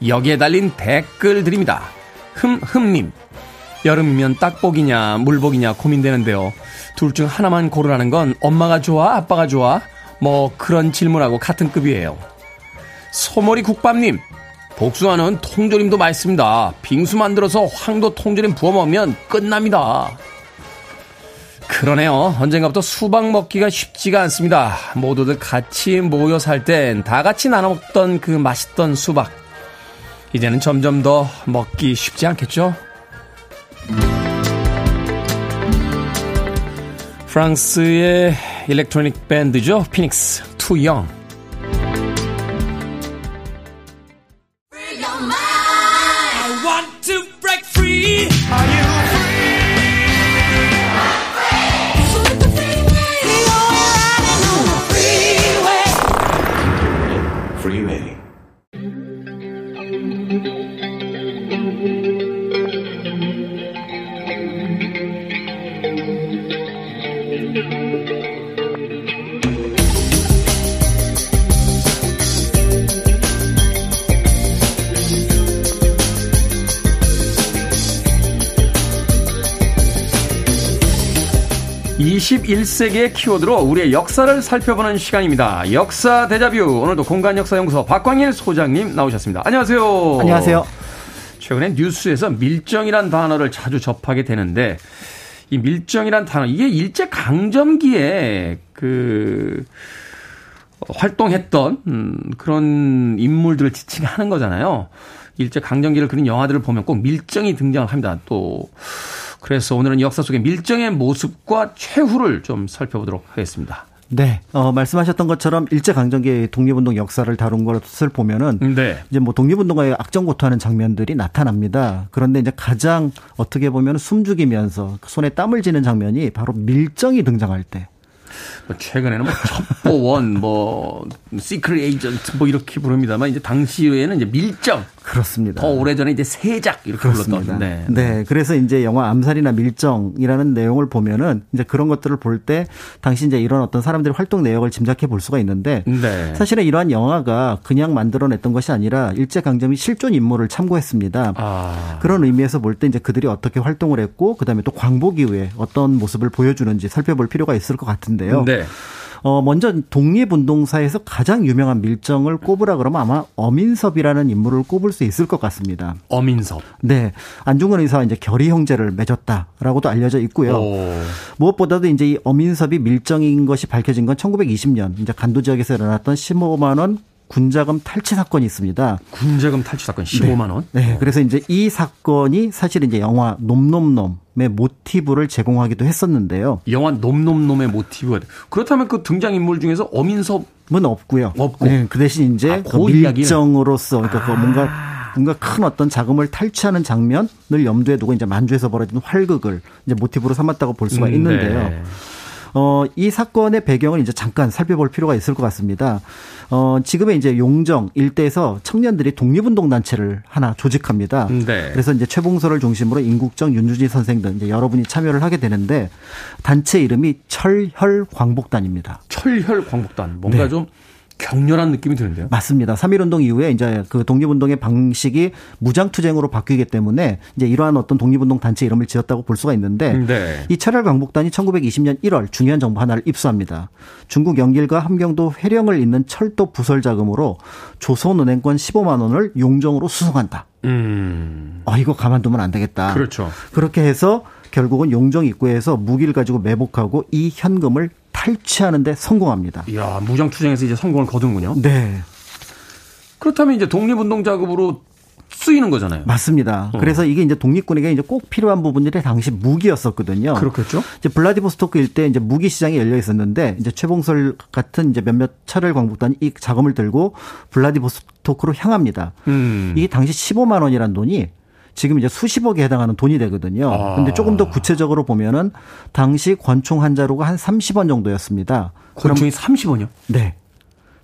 여기에 달린 댓글들입니다. 흠흠님. 여름이면 딱복이냐 물복이냐 고민되는데요. 둘 중 하나만 고르라는 건 엄마가 좋아 아빠가 좋아 뭐 그런 질문하고 같은 급이에요. 소머리 국밥님 복숭아는 통조림도 맛있습니다. 빙수 만들어서 황도 통조림 부어 먹으면 끝납니다. 그러네요. 언젠가부터 수박 먹기가 쉽지가 않습니다. 모두들 같이 모여 살 땐 다 같이 나눠 먹던 그 맛있던 수박. 이제는 점점 더 먹기 쉽지 않겠죠? 프랑스의 일렉트로닉 밴드죠. 피닉스, 투 영. (21세기의) 키워드로 우리의 역사를 살펴보는 시간입니다. 역사 대자뷰. 오늘도 공간역사연구소 박광일 소장님 나오셨습니다. 안녕하세요. 안녕하세요. 최근에 뉴스에서 밀정이란 단어를 자주 접하게 되는데 이 밀정이란 단어 이게 일제 강점기에 그 활동했던 음, 그런 인물들을 지칭하는 거잖아요. 일제 강점기를 그린 영화들을 보면 꼭 밀정이 등장을 합니다. 또 그래서 오늘은 역사 속의 밀정의 모습과 최후를 좀 살펴보도록 하겠습니다. 네, 어, 말씀하셨던 것처럼 일제 강점기의 독립운동 역사를 다룬 것을 보면은 네. 이제 뭐 독립운동가의 악전고투하는 장면들이 나타납니다. 그런데 이제 가장 어떻게 보면 숨죽이면서 손에 땀을 쥐는 장면이 바로 밀정이 등장할 때. 뭐 최근에는 뭐 첩보원, 뭐 secret agent 뭐 이렇게 부릅니다만 이제 당시에는 이제 밀정 그렇습니다. 더 오래전에 이제 세작 이렇게 그렇습니다. 불렀던. 네. 네. 그래서 이제 영화 암살이나 밀정이라는 내용을 보면은 이제 그런 것들을 볼 때 당시 이제 이런 어떤 사람들의 활동 내역을 짐작해 볼 수가 있는데 네. 사실은 이러한 영화가 그냥 만들어냈던 것이 아니라 일제 강점기 실존 인물을 참고했습니다. 아. 그런 의미에서 볼 때 이제 그들이 어떻게 활동을 했고 그다음에 또 광복 이후에 어떤 모습을 보여주는지 살펴볼 필요가 있을 것 같은데요. 네. 어, 먼저 독립운동사에서 가장 유명한 밀정을 꼽으라 그러면 아마 어민섭이라는 인물을 꼽을 수 있을 것 같습니다. 어민섭. 네. 안중근 의사와 이제 결의 형제를 맺었다라고도 알려져 있고요. 오. 무엇보다도 이제 이 어민섭이 밀정인 것이 밝혀진 건 1920년 이제 간도 지역에서 일어났던 15만 원 군자금 탈취 사건이 있습니다. 군자금 탈취 사건 15만 원? 네. 네. 그래서 이제 이 사건이 사실 이제 영화 놈놈놈의 모티브를 제공하기도 했었는데요. 영화 놈놈놈의 모티브가 그렇다면 그 등장 인물 중에서 어민섭은 없고요. 없고. 네. 그 대신 이제 아, 그 밀정으로서 그러니까 그 뭔가 뭔가 큰 어떤 자금을 탈취하는 장면을 염두에 두고 이제 만주에서 벌어진 활극을 이제 모티브로 삼았다고 볼 수가 음, 있는데요. 네. 어, 이 사건의 배경을 이제 잠깐 살펴볼 필요가 있을 것 같습니다. 어, 지금의 이제 용정 일대에서 청년들이 독립운동 단체를 하나 조직합니다. 네. 그래서 이제 최봉서를 중심으로 인국정, 윤주진 선생 등 이제 여러분이 참여를 하게 되는데 단체 이름이 철혈 광복단입니다. 철혈 광복단. 뭔가 네. 좀 격렬한 느낌이 드는데요. 맞습니다. 3.1운동 이후에 이제 그 독립운동의 방식이 무장투쟁으로 바뀌기 때문에 이제 이러한 어떤 독립운동 단체 이름을 지었다고 볼 수가 있는데 네. 이 철혈 광복단이 1920년 1월 중요한 정보 하나를 입수합니다. 중국 영길과 함경도 회령을 잇는 철도 부설 자금으로 조선은행권 15만 원을 용정으로 수송한다. 음. 어, 이거 가만두면 안 되겠다. 그렇죠. 그렇게 해서 결국은 용정 입구에서 무기를 가지고 매복하고 이 현금을 탈취하는데 성공합니다. 이야, 무장투쟁에서 이제 성공을 거둔군요. 네. 그렇다면 이제 독립운동 작업으로 쓰이는 거잖아요. 맞습니다. 어. 그래서 이게 이제 독립군에게 이제 꼭 필요한 부분들이 당시 무기였었거든요. 그렇겠죠. 이제 블라디보스토크 일대 이제 무기 시장이 열려 있었는데 이제 최봉설 같은 이제 몇몇 차를 광복단이 이 자금을 들고 블라디보스토크로 향합니다. 음. 이게 당시 15만 원이란 돈이 지금 이제 수십억에 해당하는 돈이 되거든요. 아. 근데 조금 더 구체적으로 보면은 당시 권총 한 자루가 한 30원 정도였습니다. 권총이 30원이요? 네.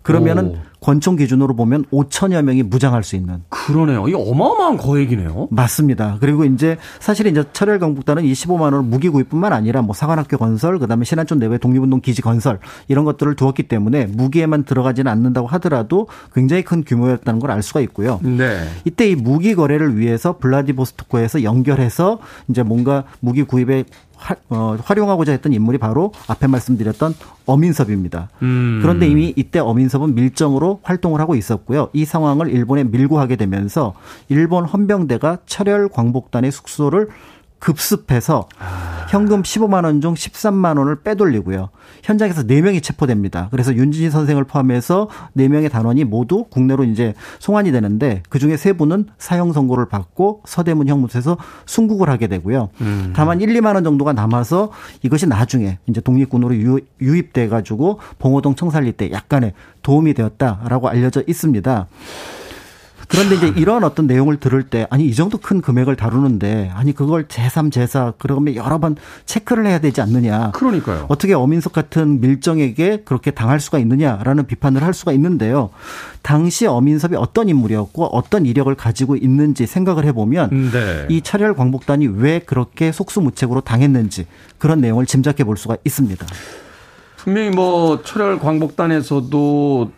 그러면은 오. 권총 기준으로 보면 5천여 명이 무장할 수 있는. 그러네요. 이게 어마어마한 거액이네요. 맞습니다. 그리고 이제 사실 이제 철혈 강북단은 이 15만 원을 무기 구입뿐만 아니라 뭐 사관학교 건설, 그다음에 신안촌 내외 독립운동 기지 건설 이런 것들을 두었기 때문에 무기에만 들어가지는 않는다고 하더라도 굉장히 큰 규모였다는 걸 알 수가 있고요. 네. 이때 이 무기 거래를 위해서 블라디보스토크에서 연결해서 이제 뭔가 무기 구입에 화, 어, 활용하고자 했던 인물이 바로 앞에 말씀드렸던 어민섭입니다. 음. 그런데 이미 이때 어민섭은 밀정으로 활동을 하고 있었고요. 이 상황을 일본에 밀고 하게 되면서 일본 헌병대가 철혈 광복단의 숙소를 급습해서 아. 현금 15만 원 중 13만 원을 빼돌리고요. 현장에서 4명이 체포됩니다. 그래서 윤진희 선생을 포함해서 4명의 단원이 모두 국내로 이제 송환이 되는데 그중에 3분은 사형 선고를 받고 서대문 형무소에서 순국을 하게 되고요. 음. 다만 1, 2만 원 정도가 남아서 이것이 나중에 이제 독립군으로 유입돼 가지고 봉호동 청살리 때 약간의 도움이 되었다라고 알려져 있습니다. 그런데 이제 이런 어떤 내용을 들을 때 아니 이 정도 큰 금액을 다루는데 아니 그걸 제3, 제4 그러면 여러 번 체크를 해야 되지 않느냐. 그러니까요. 어떻게 어민석 같은 밀정에게 그렇게 당할 수가 있느냐라는 비판을 할 수가 있는데요. 당시 어민섭이 어떤 인물이었고 어떤 이력을 가지고 있는지 생각을 해보면 네. 이 철혈 광복단이 왜 그렇게 속수무책으로 당했는지 그런 내용을 짐작해 볼 수가 있습니다. 분명히 뭐 철혈 광복단에서도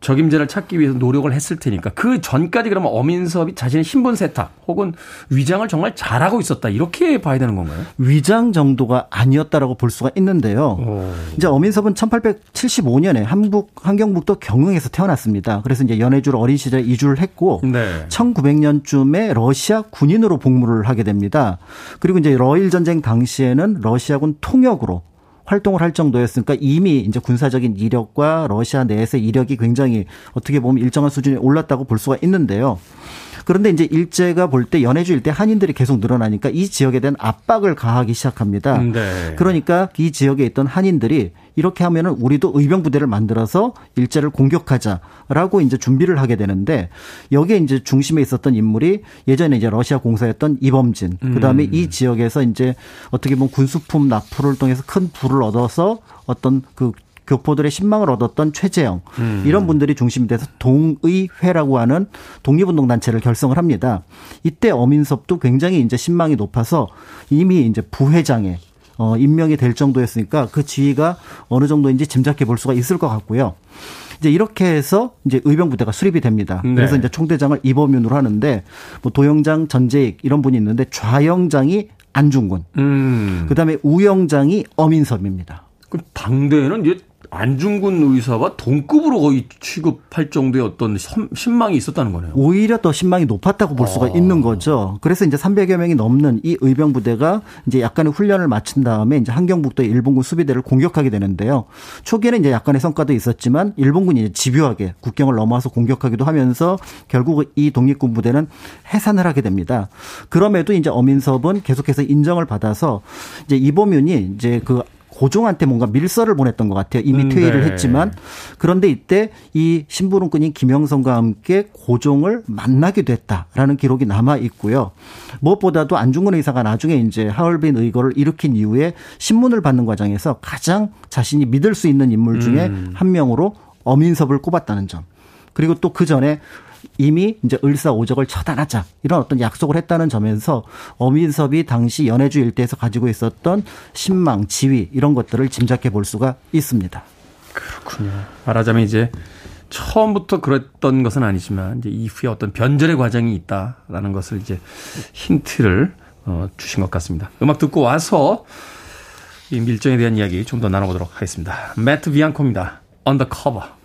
적임자를 찾기 위해서 노력을 했을 테니까 그 전까지 그러면 어민섭이 자신의 신분 세탁 혹은 위장을 정말 잘하고 있었다 이렇게 봐야 되는 건가요? 위장 정도가 아니었다라고 볼 수가 있는데요. 오. 이제 어민섭은 1875년에 한국 한경북도 경흥에서 태어났습니다. 그래서 이제 연해주로 어린 시절에 이주를 했고 네. 1900년쯤에 러시아 군인으로 복무를 하게 됩니다. 그리고 이제 러일 전쟁 당시에는 러시아군 통역으로 활동을 할 정도였으니까 이미 이제 군사적인 이력과 러시아 내에서의 이력이 굉장히 어떻게 보면 일정한 수준에 올랐다고 볼 수가 있는데요. 그런데 이제 일제가 볼 때 연해주 일대 한인들이 계속 늘어나니까 이 지역에 대한 압박을 가하기 시작합니다. 네. 그러니까 이 지역에 있던 한인들이 이렇게 하면은 우리도 의병 부대를 만들어서 일제를 공격하자라고 이제 준비를 하게 되는데 여기에 이제 중심에 있었던 인물이 예전에 이제 러시아 공사였던 이범진 그다음에 음. 이 지역에서 이제 어떻게 보면 군수품 납부를 통해서 큰 부를 얻어서 어떤 그 교포들의 신망을 얻었던 최재형 음. 이런 분들이 중심이 돼서 동의회라고 하는 독립운동 단체를 결성을 합니다. 이때 어민섭도 굉장히 이제 신망이 높아서 이미 이제 부회장에 어, 임명이 될 정도였으니까 그 지위가 어느 정도인지 짐작해 볼 수가 있을 것 같고요. 이제 이렇게 해서 이제 의병부대가 수립이 됩니다. 네. 그래서 이제 총대장을 이범윤으로 하는데 뭐 도영장 전재익 이런 분이 있는데 좌영장이 안중근, 음. 그다음에 우영장이 어민섭입니다. 그 당대에는 이제 안중근 의사와 동급으로 거의 취급할 정도의 어떤 신망이 있었다는 거네요. 오히려 더 신망이 높았다고 볼 수가 아. 있는 거죠. 그래서 이제 300여 명이 넘는 이 의병 부대가 이제 약간의 훈련을 마친 다음에 이제 한경북도 일본군 수비대를 공격하게 되는데요. 초기에는 이제 약간의 성과도 있었지만 일본군이 이제 집요하게 국경을 넘어와서 공격하기도 하면서 결국 이 독립군 부대는 해산을 하게 됩니다. 그럼에도 이제 어민섭은 계속해서 인정을 받아서 이제 이보면이 이제 그 고종한테 뭔가 밀서를 보냈던 것 같아요. 이미 음, 퇴위를 네. 했지만 그런데 이때 이 신부름꾼인 김영선과 함께 고종을 만나게 됐다라는 기록이 남아 있고요. 무엇보다도 안중근 의사가 나중에 이제 하얼빈 의거를 일으킨 이후에 신문을 받는 과정에서 가장 자신이 믿을 수 있는 인물 중에 음. 한 명으로 어민섭을 꼽았다는 점. 그리고 또 그 전에 이미 이제 을사오적을 처단하자 이런 어떤 약속을 했다는 점에서 어민섭이 당시 연해주 일대에서 가지고 있었던 신망, 지위 이런 것들을 짐작해 볼 수가 있습니다. 그렇군요. 말하자면 이제 처음부터 그랬던 것은 아니지만 이제 이후에 어떤 변절의 과정이 있다라는 것을 이제 힌트를 어, 주신 것 같습니다. 음악 듣고 와서 이 밀정에 대한 이야기 좀 더 나눠보도록 하겠습니다. 매트 비앙코입니다. Undercover.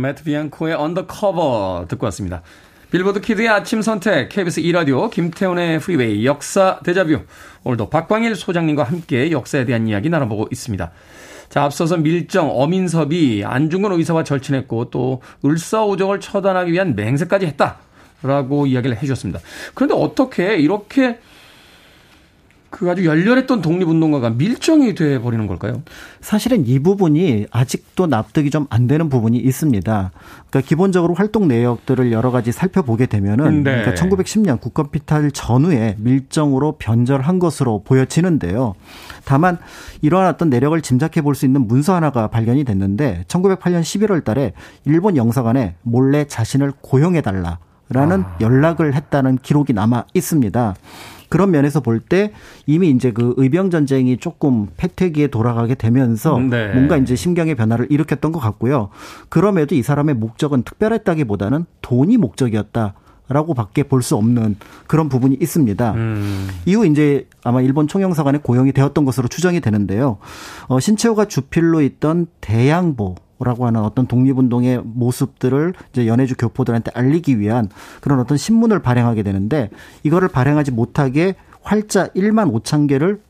매트 비앙코의 Undercover 듣고 왔습니다. 빌보드 키드의 아침 선택, KBS 2라디오, 김태훈의 프리웨이, 역사 데자뷰. 오늘도 박광일 소장님과 함께 역사에 대한 이야기 나눠보고 있습니다. 자, 앞서서 밀정, 엄인섭이 안중근 의사와 절친했고 또 을사오적을 처단하기 위한 맹세까지 했다 라고 이야기를 해주셨습니다. 그런데 어떻게 이렇게 그 아주 열렬했던 독립운동가가 밀정이 돼 버리는 걸까요? 사실은 이 부분이 아직도 납득이 좀 안 되는 부분이 있습니다. 그러니까 기본적으로 활동 내역들을 여러 가지 살펴보게 되면은 네. 그러니까 1910년 국가피탈 전후에 밀정으로 변절한 것으로 보여지는데요. 다만 이러한 어떤 내력을 짐작해 볼 수 있는 문서 하나가 발견이 됐는데 1908년 11월 달에 일본 영사관에 몰래 자신을 고용해 달라 라는 아. 연락을 했다는 기록이 남아 있습니다. 그런 면에서 볼 때 이미 이제 그 의병 전쟁이 조금 패퇴기에 돌아가게 되면서 네. 뭔가 이제 심경의 변화를 일으켰던 것 같고요. 그럼에도 이 사람의 목적은 특별했다기보다는 돈이 목적이었다. 라고 밖에 볼 수 없는 그런 부분이 있습니다. 음. 이후 이제 아마 일본 총영사관에 고용이 되었던 것으로 추정이 되는데요. 어, 신채호가 주필로 있던 대양보 라고 하는 어떤 독립운동의 모습들을 이제 연해주 교포들한테 알리기 위한 그런 어떤 신문을 발행하게 되는데 이거를 발행하지 못하게 활자 1만 5천 개를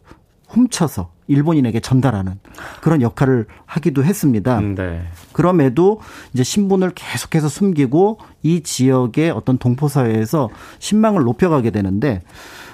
훔쳐서 일본인에게 전달하는 그런 역할을 하기도 했습니다. 음, 네. 그럼에도 이제 신분을 계속해서 숨기고 이 지역의 어떤 동포사회에서 신망을 높여가게 되는데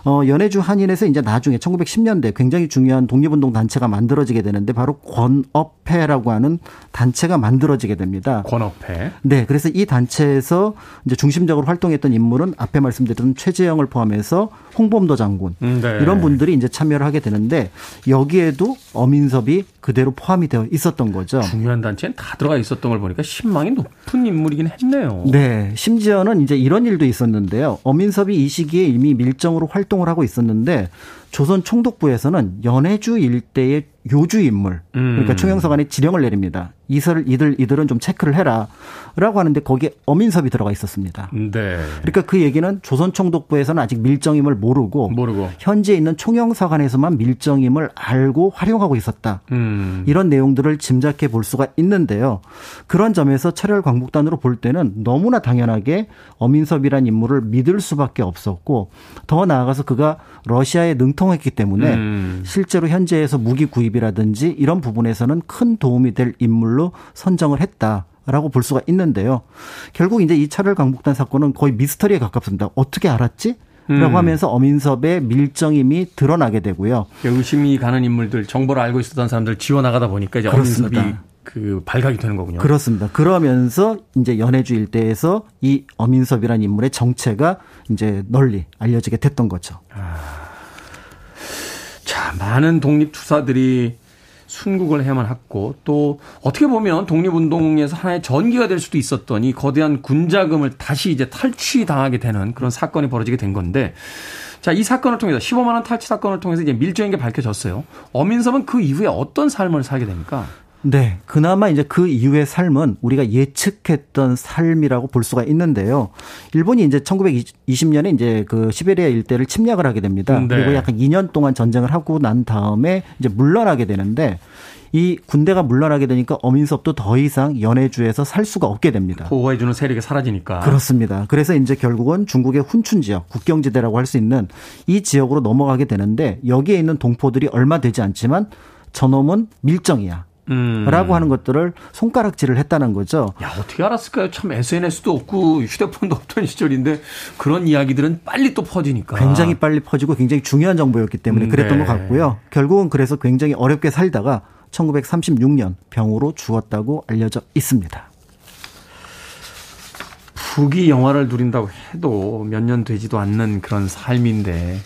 어, 연해주 한인에서 이제 나중에 1910년대 굉장히 중요한 독립운동 단체가 만들어지게 되는데 바로 권업회라고 하는 단체가 만들어지게 됩니다. 권업회. 네. 그래서 이 단체에서 이제 중심적으로 활동했던 인물은 앞에 말씀드렸던 최재형을 포함해서 홍범도 장군 음, 네. 이런 분들이 이제 참여를 하게 되는데 여기에도 어민섭이 그대로 포함이 되어 있었던 거죠. 중요한 단체는 다 들어가 있었던 걸 보니까 신망이 높은 인물이긴 했네요. 네. 심지어는 이제 이런 일도 있었는데요. 어민섭이 이 시기에 이미 밀정으로 활동 을 하고 있었는데 조선 총독부에서는 연해주 일대의 요주 인물 그러니까 음. 총영사관에 지령을 내립니다. 이설 이들 이들은 좀 체크를 해라라고 하는데 거기에 어민섭이 들어가 있었습니다. 네. 그러니까 그 얘기는 조선 총독부에서는 아직 밀정임을 모르고, 모르고. 현재 있는 총영사관에서만 밀정임을 알고 활용하고 있었다. 음. 이런 내용들을 짐작해 볼 수가 있는데요. 그런 점에서 철혈 광복단으로 볼 때는 너무나 당연하게 어민섭이란 인물을 믿을 수밖에 없었고 더 나아가서 그가 러시아에 능통했기 때문에 음. 실제로 현재에서 무기 구입이라든지 이런 부분에서는 큰 도움이 될 인물 로 선정을 했다. 라고 볼 수가 있는데요. 결국 이제 이 차를 강북단 사건은 거의 미스터리에 가깝습니다. 어떻게 알았지? 라고 음. 하면서 어민섭의 밀정임이 드러나게 되고요. 의심이 가는 인물들, 정보를 알고 있었던 사람들 지원나가다 보니까 이제 그렇습니다. 어민섭이 그 발각이 되는 거군요. 그렇습니다. 그러면서 이제 연해주 일대에서 이 어민섭이라는 인물의 정체가 이제 널리 알려지게 됐던 거죠. 아. 자, 많은 독립 투사들이 순국을 해야만 했고 또 어떻게 보면 독립운동에서 하나의 전기가 될 수도 있었던 이 거대한 군자금을 다시 이제 탈취당하게 되는 그런 사건이 벌어지게 된 건데 자, 이 사건을 통해서 15만 원 탈취 사건을 통해서 이제 밀정인 게 밝혀졌어요. 어민섭은 그 이후에 어떤 삶을 살게 됩니까? 네. 그나마 이제 그 이후의 삶은 우리가 예측했던 삶이라고 볼 수가 있는데요. 일본이 이제 1920년에 이제 그 시베리아 일대를 침략을 하게 됩니다. 네. 그리고 약간 2년 동안 전쟁을 하고 난 다음에 이제 물러나게 되는데 이 군대가 물러나게 되니까 어민섭도 더 이상 연해주에서 살 수가 없게 됩니다. 보호해주는 세력이 사라지니까. 그렇습니다. 그래서 이제 결국은 중국의 훈춘 지역, 국경지대라고 할 수 있는 이 지역으로 넘어가게 되는데 여기에 있는 동포들이 얼마 되지 않지만 저놈은 밀정이야. 음. 라고 하는 것들을 손가락질을 했다는 거죠. 야, 어떻게 알았을까요? 참 SNS도 없고 휴대폰도 없던 시절인데 그런 이야기들은 빨리 또 퍼지니까. 굉장히 빨리 퍼지고 굉장히 중요한 정보였기 때문에 그랬던 네. 것 같고요. 결국은 그래서 굉장히 어렵게 살다가 1936년 병으로 죽었다고 알려져 있습니다. 북이 영화를 누린다고 해도 몇 년 되지도 않는 그런 삶인데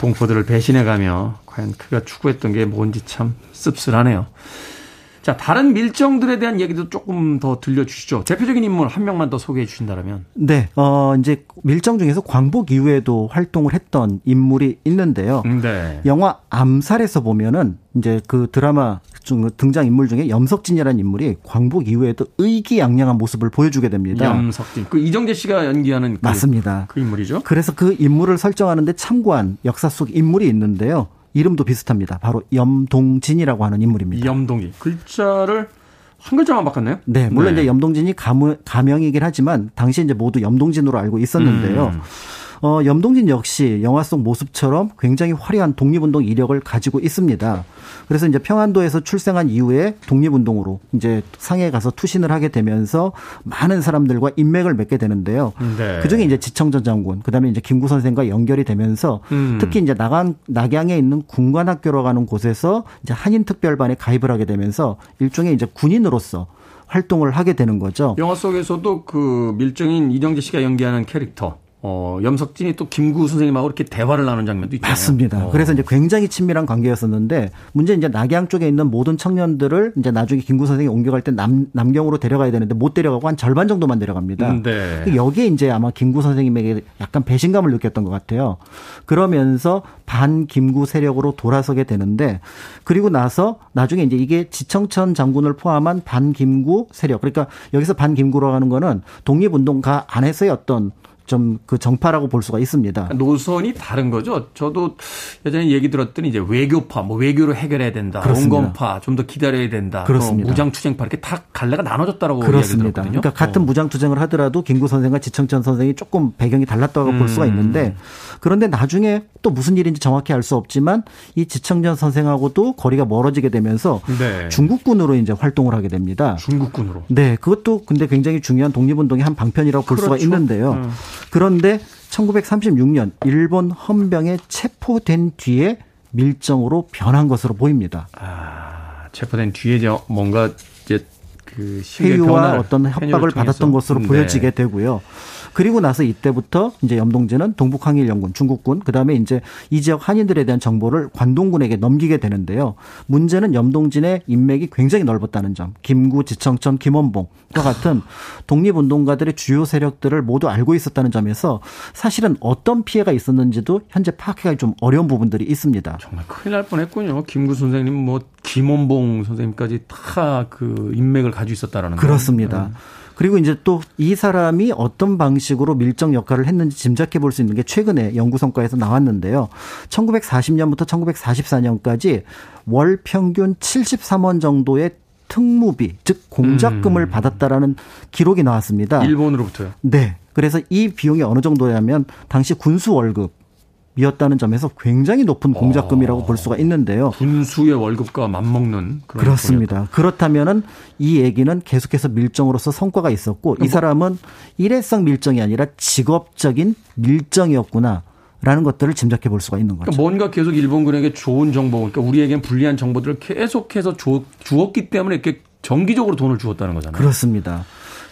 동포들을 배신해가며 과연 그가 추구했던 게 뭔지 참 씁쓸하네요. 자, 다른 밀정들에 대한 얘기도 조금 더 들려주시죠. 대표적인 인물 한 명만 더 소개해 주신다면. 네, 어, 이제 밀정 중에서 광복 이후에도 활동을 했던 인물이 있는데요. 네. 영화 암살에서 보면은 이제 그 드라마 중 등장 인물 중에 염석진이라는 인물이 광복 이후에도 의기양양한 모습을 보여주게 됩니다. 염석진. 그 이정재 씨가 연기하는 그, 맞습니다. 그 인물이죠. 그래서 그 인물을 설정하는데 참고한 역사 속 인물이 있는데요. 이름도 비슷합니다. 바로 염동진이라고 하는 인물입니다. 염동진. 글자를 한 글자만 바꿨나요? 네, 물론 네. 이제 염동진이 가명, 가명이긴 하지만 당시 이제 모두 염동진으로 알고 있었는데요. 음. 어, 염동진 역시 영화 속 모습처럼 굉장히 화려한 독립운동 이력을 가지고 있습니다. 그래서 이제 평안도에서 출생한 이후에 독립운동으로 이제 상해 가서 투신을 하게 되면서 많은 사람들과 인맥을 맺게 되는데요. 네. 그중에 이제 지청전 장군, 그다음에 이제 김구 선생과 연결이 되면서 음. 특히 이제 나강 낙양에 있는 군관학교로 가는 곳에서 이제 한인 특별반에 가입을 하게 되면서 일종의 이제 군인으로서 활동을 하게 되는 거죠. 영화 속에서도 그 밀정인 이정재 씨가 연기하는 캐릭터 어, 염석진이 또 김구 선생님하고 이렇게 대화를 나누는 장면도 있잖아요. 맞습니다. 어. 그래서 이제 굉장히 친밀한 관계였었는데 문제 이제 낙양 쪽에 있는 모든 청년들을 이제 나중에 김구 선생이 옮겨갈 때 남, 남경으로 데려가야 되는데 못 데려가고 한 절반 정도만 데려갑니다. 음, 네. 여기에 이제 아마 김구 선생님에게 약간 배신감을 느꼈던 것 같아요. 그러면서 반 김구 세력으로 돌아서게 되는데 그리고 나서 나중에 이제 이게 지청천 장군을 포함한 반 김구 세력 그러니까 여기서 반 김구라고 하는 거는 독립운동가 안에서의 어떤 좀 그 정파라고 볼 수가 있습니다. 노선이 다른 거죠. 저도 예전에 얘기 들었더니 이제 외교파, 뭐 외교로 해결해야 된다. 온건파, 좀 더 기다려야 된다. 그렇습니다. 무장투쟁파 이렇게 다 갈래가 나눠졌다라고 그렇습니다. 그러니까 같은 어. 무장투쟁을 하더라도 김구 선생과 지청천 선생이 조금 배경이 달랐다고 음. 볼 수가 음. 있는데 그런데 나중에 또 무슨 일인지 정확히 알 수 없지만 이 지청천 선생하고도 거리가 멀어지게 되면서 네. 중국군으로 이제 활동을 하게 됩니다. 중국군으로. 네, 그것도 근데 굉장히 중요한 독립운동의 한 방편이라고 볼 그렇죠. 수가 있는데요. 음. 그런데 1936년 일본 헌병에 체포된 뒤에 밀정으로 변한 것으로 보입니다. 아, 체포된 뒤에 뭔가 이제 그 회유와 어떤 협박을 받았던 것으로 네. 보여지게 되고요. 그리고 나서 이때부터 이제 염동진은 동북항일연군 중국군 그다음에 이제 이 지역 한인들에 대한 정보를 관동군에게 넘기게 되는데요. 문제는 염동진의 인맥이 굉장히 넓었다는 점. 김구, 지청천, 김원봉과 같은 독립운동가들의 주요 세력들을 모두 알고 있었다는 점에서 사실은 어떤 피해가 있었는지도 현재 파악하기 좀 어려운 부분들이 있습니다. 정말 큰일 날 뻔했군요. 김구 선생님, 뭐 김원봉 선생님까지 다 그 인맥을 가지고 있었다라는 그렇습니다. 거. 그 리고 이제 또 이 사람이 어떤 방식으로 밀정 역할을 했는지 짐작해 볼 수 있는 게 최근에 연구 성과에서 나왔는데요. 1940년부터 1944년까지 월 평균 73원 정도의 특무비, 즉 공작금을 음. 받았다라는 기록이 나왔습니다. 일본으로부터요? 네. 그래서 이 비용이 어느 정도냐면 당시 군수 월급 이었다는 점에서 굉장히 높은 공작금이라고 어. 볼 수가 있는데요. 군수의 월급과 맞먹는 그런 그렇습니다. 돈이었다. 그렇다면은 이 얘기는 계속해서 밀정으로서 성과가 있었고 이뭐 사람은 일회성 밀정이 아니라 직업적인 밀정이었구나. 라는 것들을 짐작해 볼 수가 있는 거죠. 그러니까 뭔가 계속 일본군에게 좋은 정보, 그러니까 우리에겐 불리한 정보들을 계속해서 주, 주었기 때문에 이렇게 정기적으로 돈을 주었다는 거잖아요. 그렇습니다.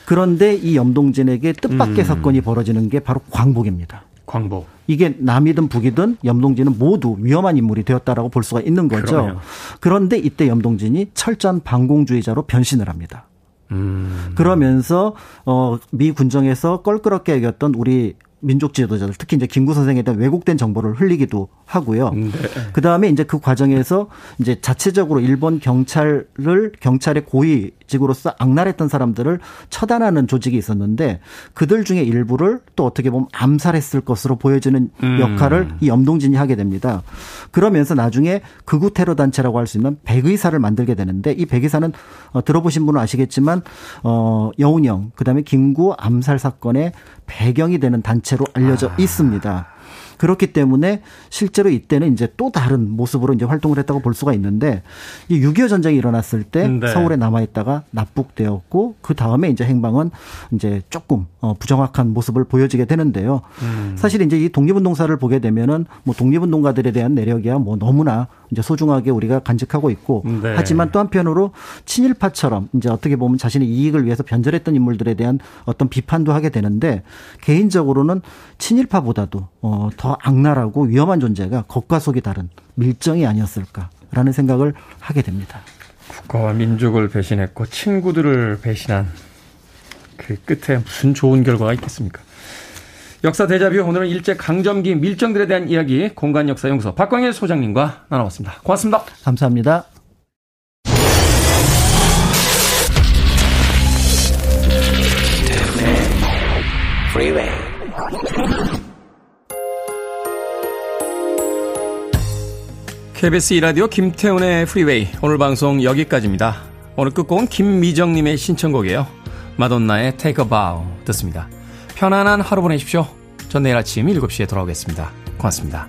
그런데 이 염동진에게 뜻밖의 음. 사건이 벌어지는 게 바로 광복입니다. 광복. 이게 남이든 북이든 염동진은 모두 위험한 인물이 되었다라고 볼 수가 있는 거죠. 그러네요. 그런데 이때 염동진이 철저한 반공주의자로 변신을 합니다. 음. 그러면서 어미 군정에서 껄끄럽게 여겼던 우리 민족 지도자들 특히 이제 김구 선생에 대한 왜곡된 정보를 흘리기도 하고요. 네. 그 다음에 이제 그 과정에서 이제 자체적으로 일본 경찰을 경찰의 고위 직으로서 악랄했던 사람들을 처단하는 조직이 있었는데 그들 중에 일부를 또 어떻게 보면 암살했을 것으로 보여지는 음. 역할을 이 염동진이 하게 됩니다. 그러면서 나중에 극우 테러 단체라고 할 수 있는 백의사를 만들게 되는데 이 백의사는 어, 들어보신 분은 아시겠지만 어 여운형 그다음에 김구 암살 사건의 배경이 되는 단체로 알려져 아. 있습니다. 그렇기 때문에 실제로 이때는 이제 또 다른 모습으로 이제 활동을 했다고 볼 수가 있는데 이 6.25 전쟁이 일어났을 때 네. 서울에 남아 있다가 납북되었고 그 다음에 이제 행방은 이제 조금 어 부정확한 모습을 보여지게 되는데요. 음. 사실 이제 이 독립운동사를 보게 되면은 뭐 독립운동가들에 대한 내력이야 뭐 너무나 이제 소중하게 우리가 간직하고 있고 네. 하지만 또 한편으로 친일파처럼 이제 어떻게 보면 자신의 이익을 위해서 변절했던 인물들에 대한 어떤 비판도 하게 되는데 개인적으로는 친일파보다도 어 더 악랄하고 위험한 존재가 겉과 속이 다른 밀정이 아니었을까라는 생각을 하게 됩니다. 국가와 민족을 배신했고 친구들을 배신한 그 끝에 무슨 좋은 결과가 있겠습니까? 역사 대자뷰 오늘은 일제 강점기 밀정들에 대한 이야기 공간 역사 연구소 박광일 소장님과 나눠봤습니다. 고맙습니다. 감사합니다. KBS 이라디오 김태훈의 프리웨이 오늘 방송 여기까지입니다. 오늘 끝곡은 김미정님의 신청곡이에요. 마돈나의 Take a Bow 듣습니다. 편안한 하루 보내십시오. 전 내일 아침 7시에 돌아오겠습니다. 고맙습니다.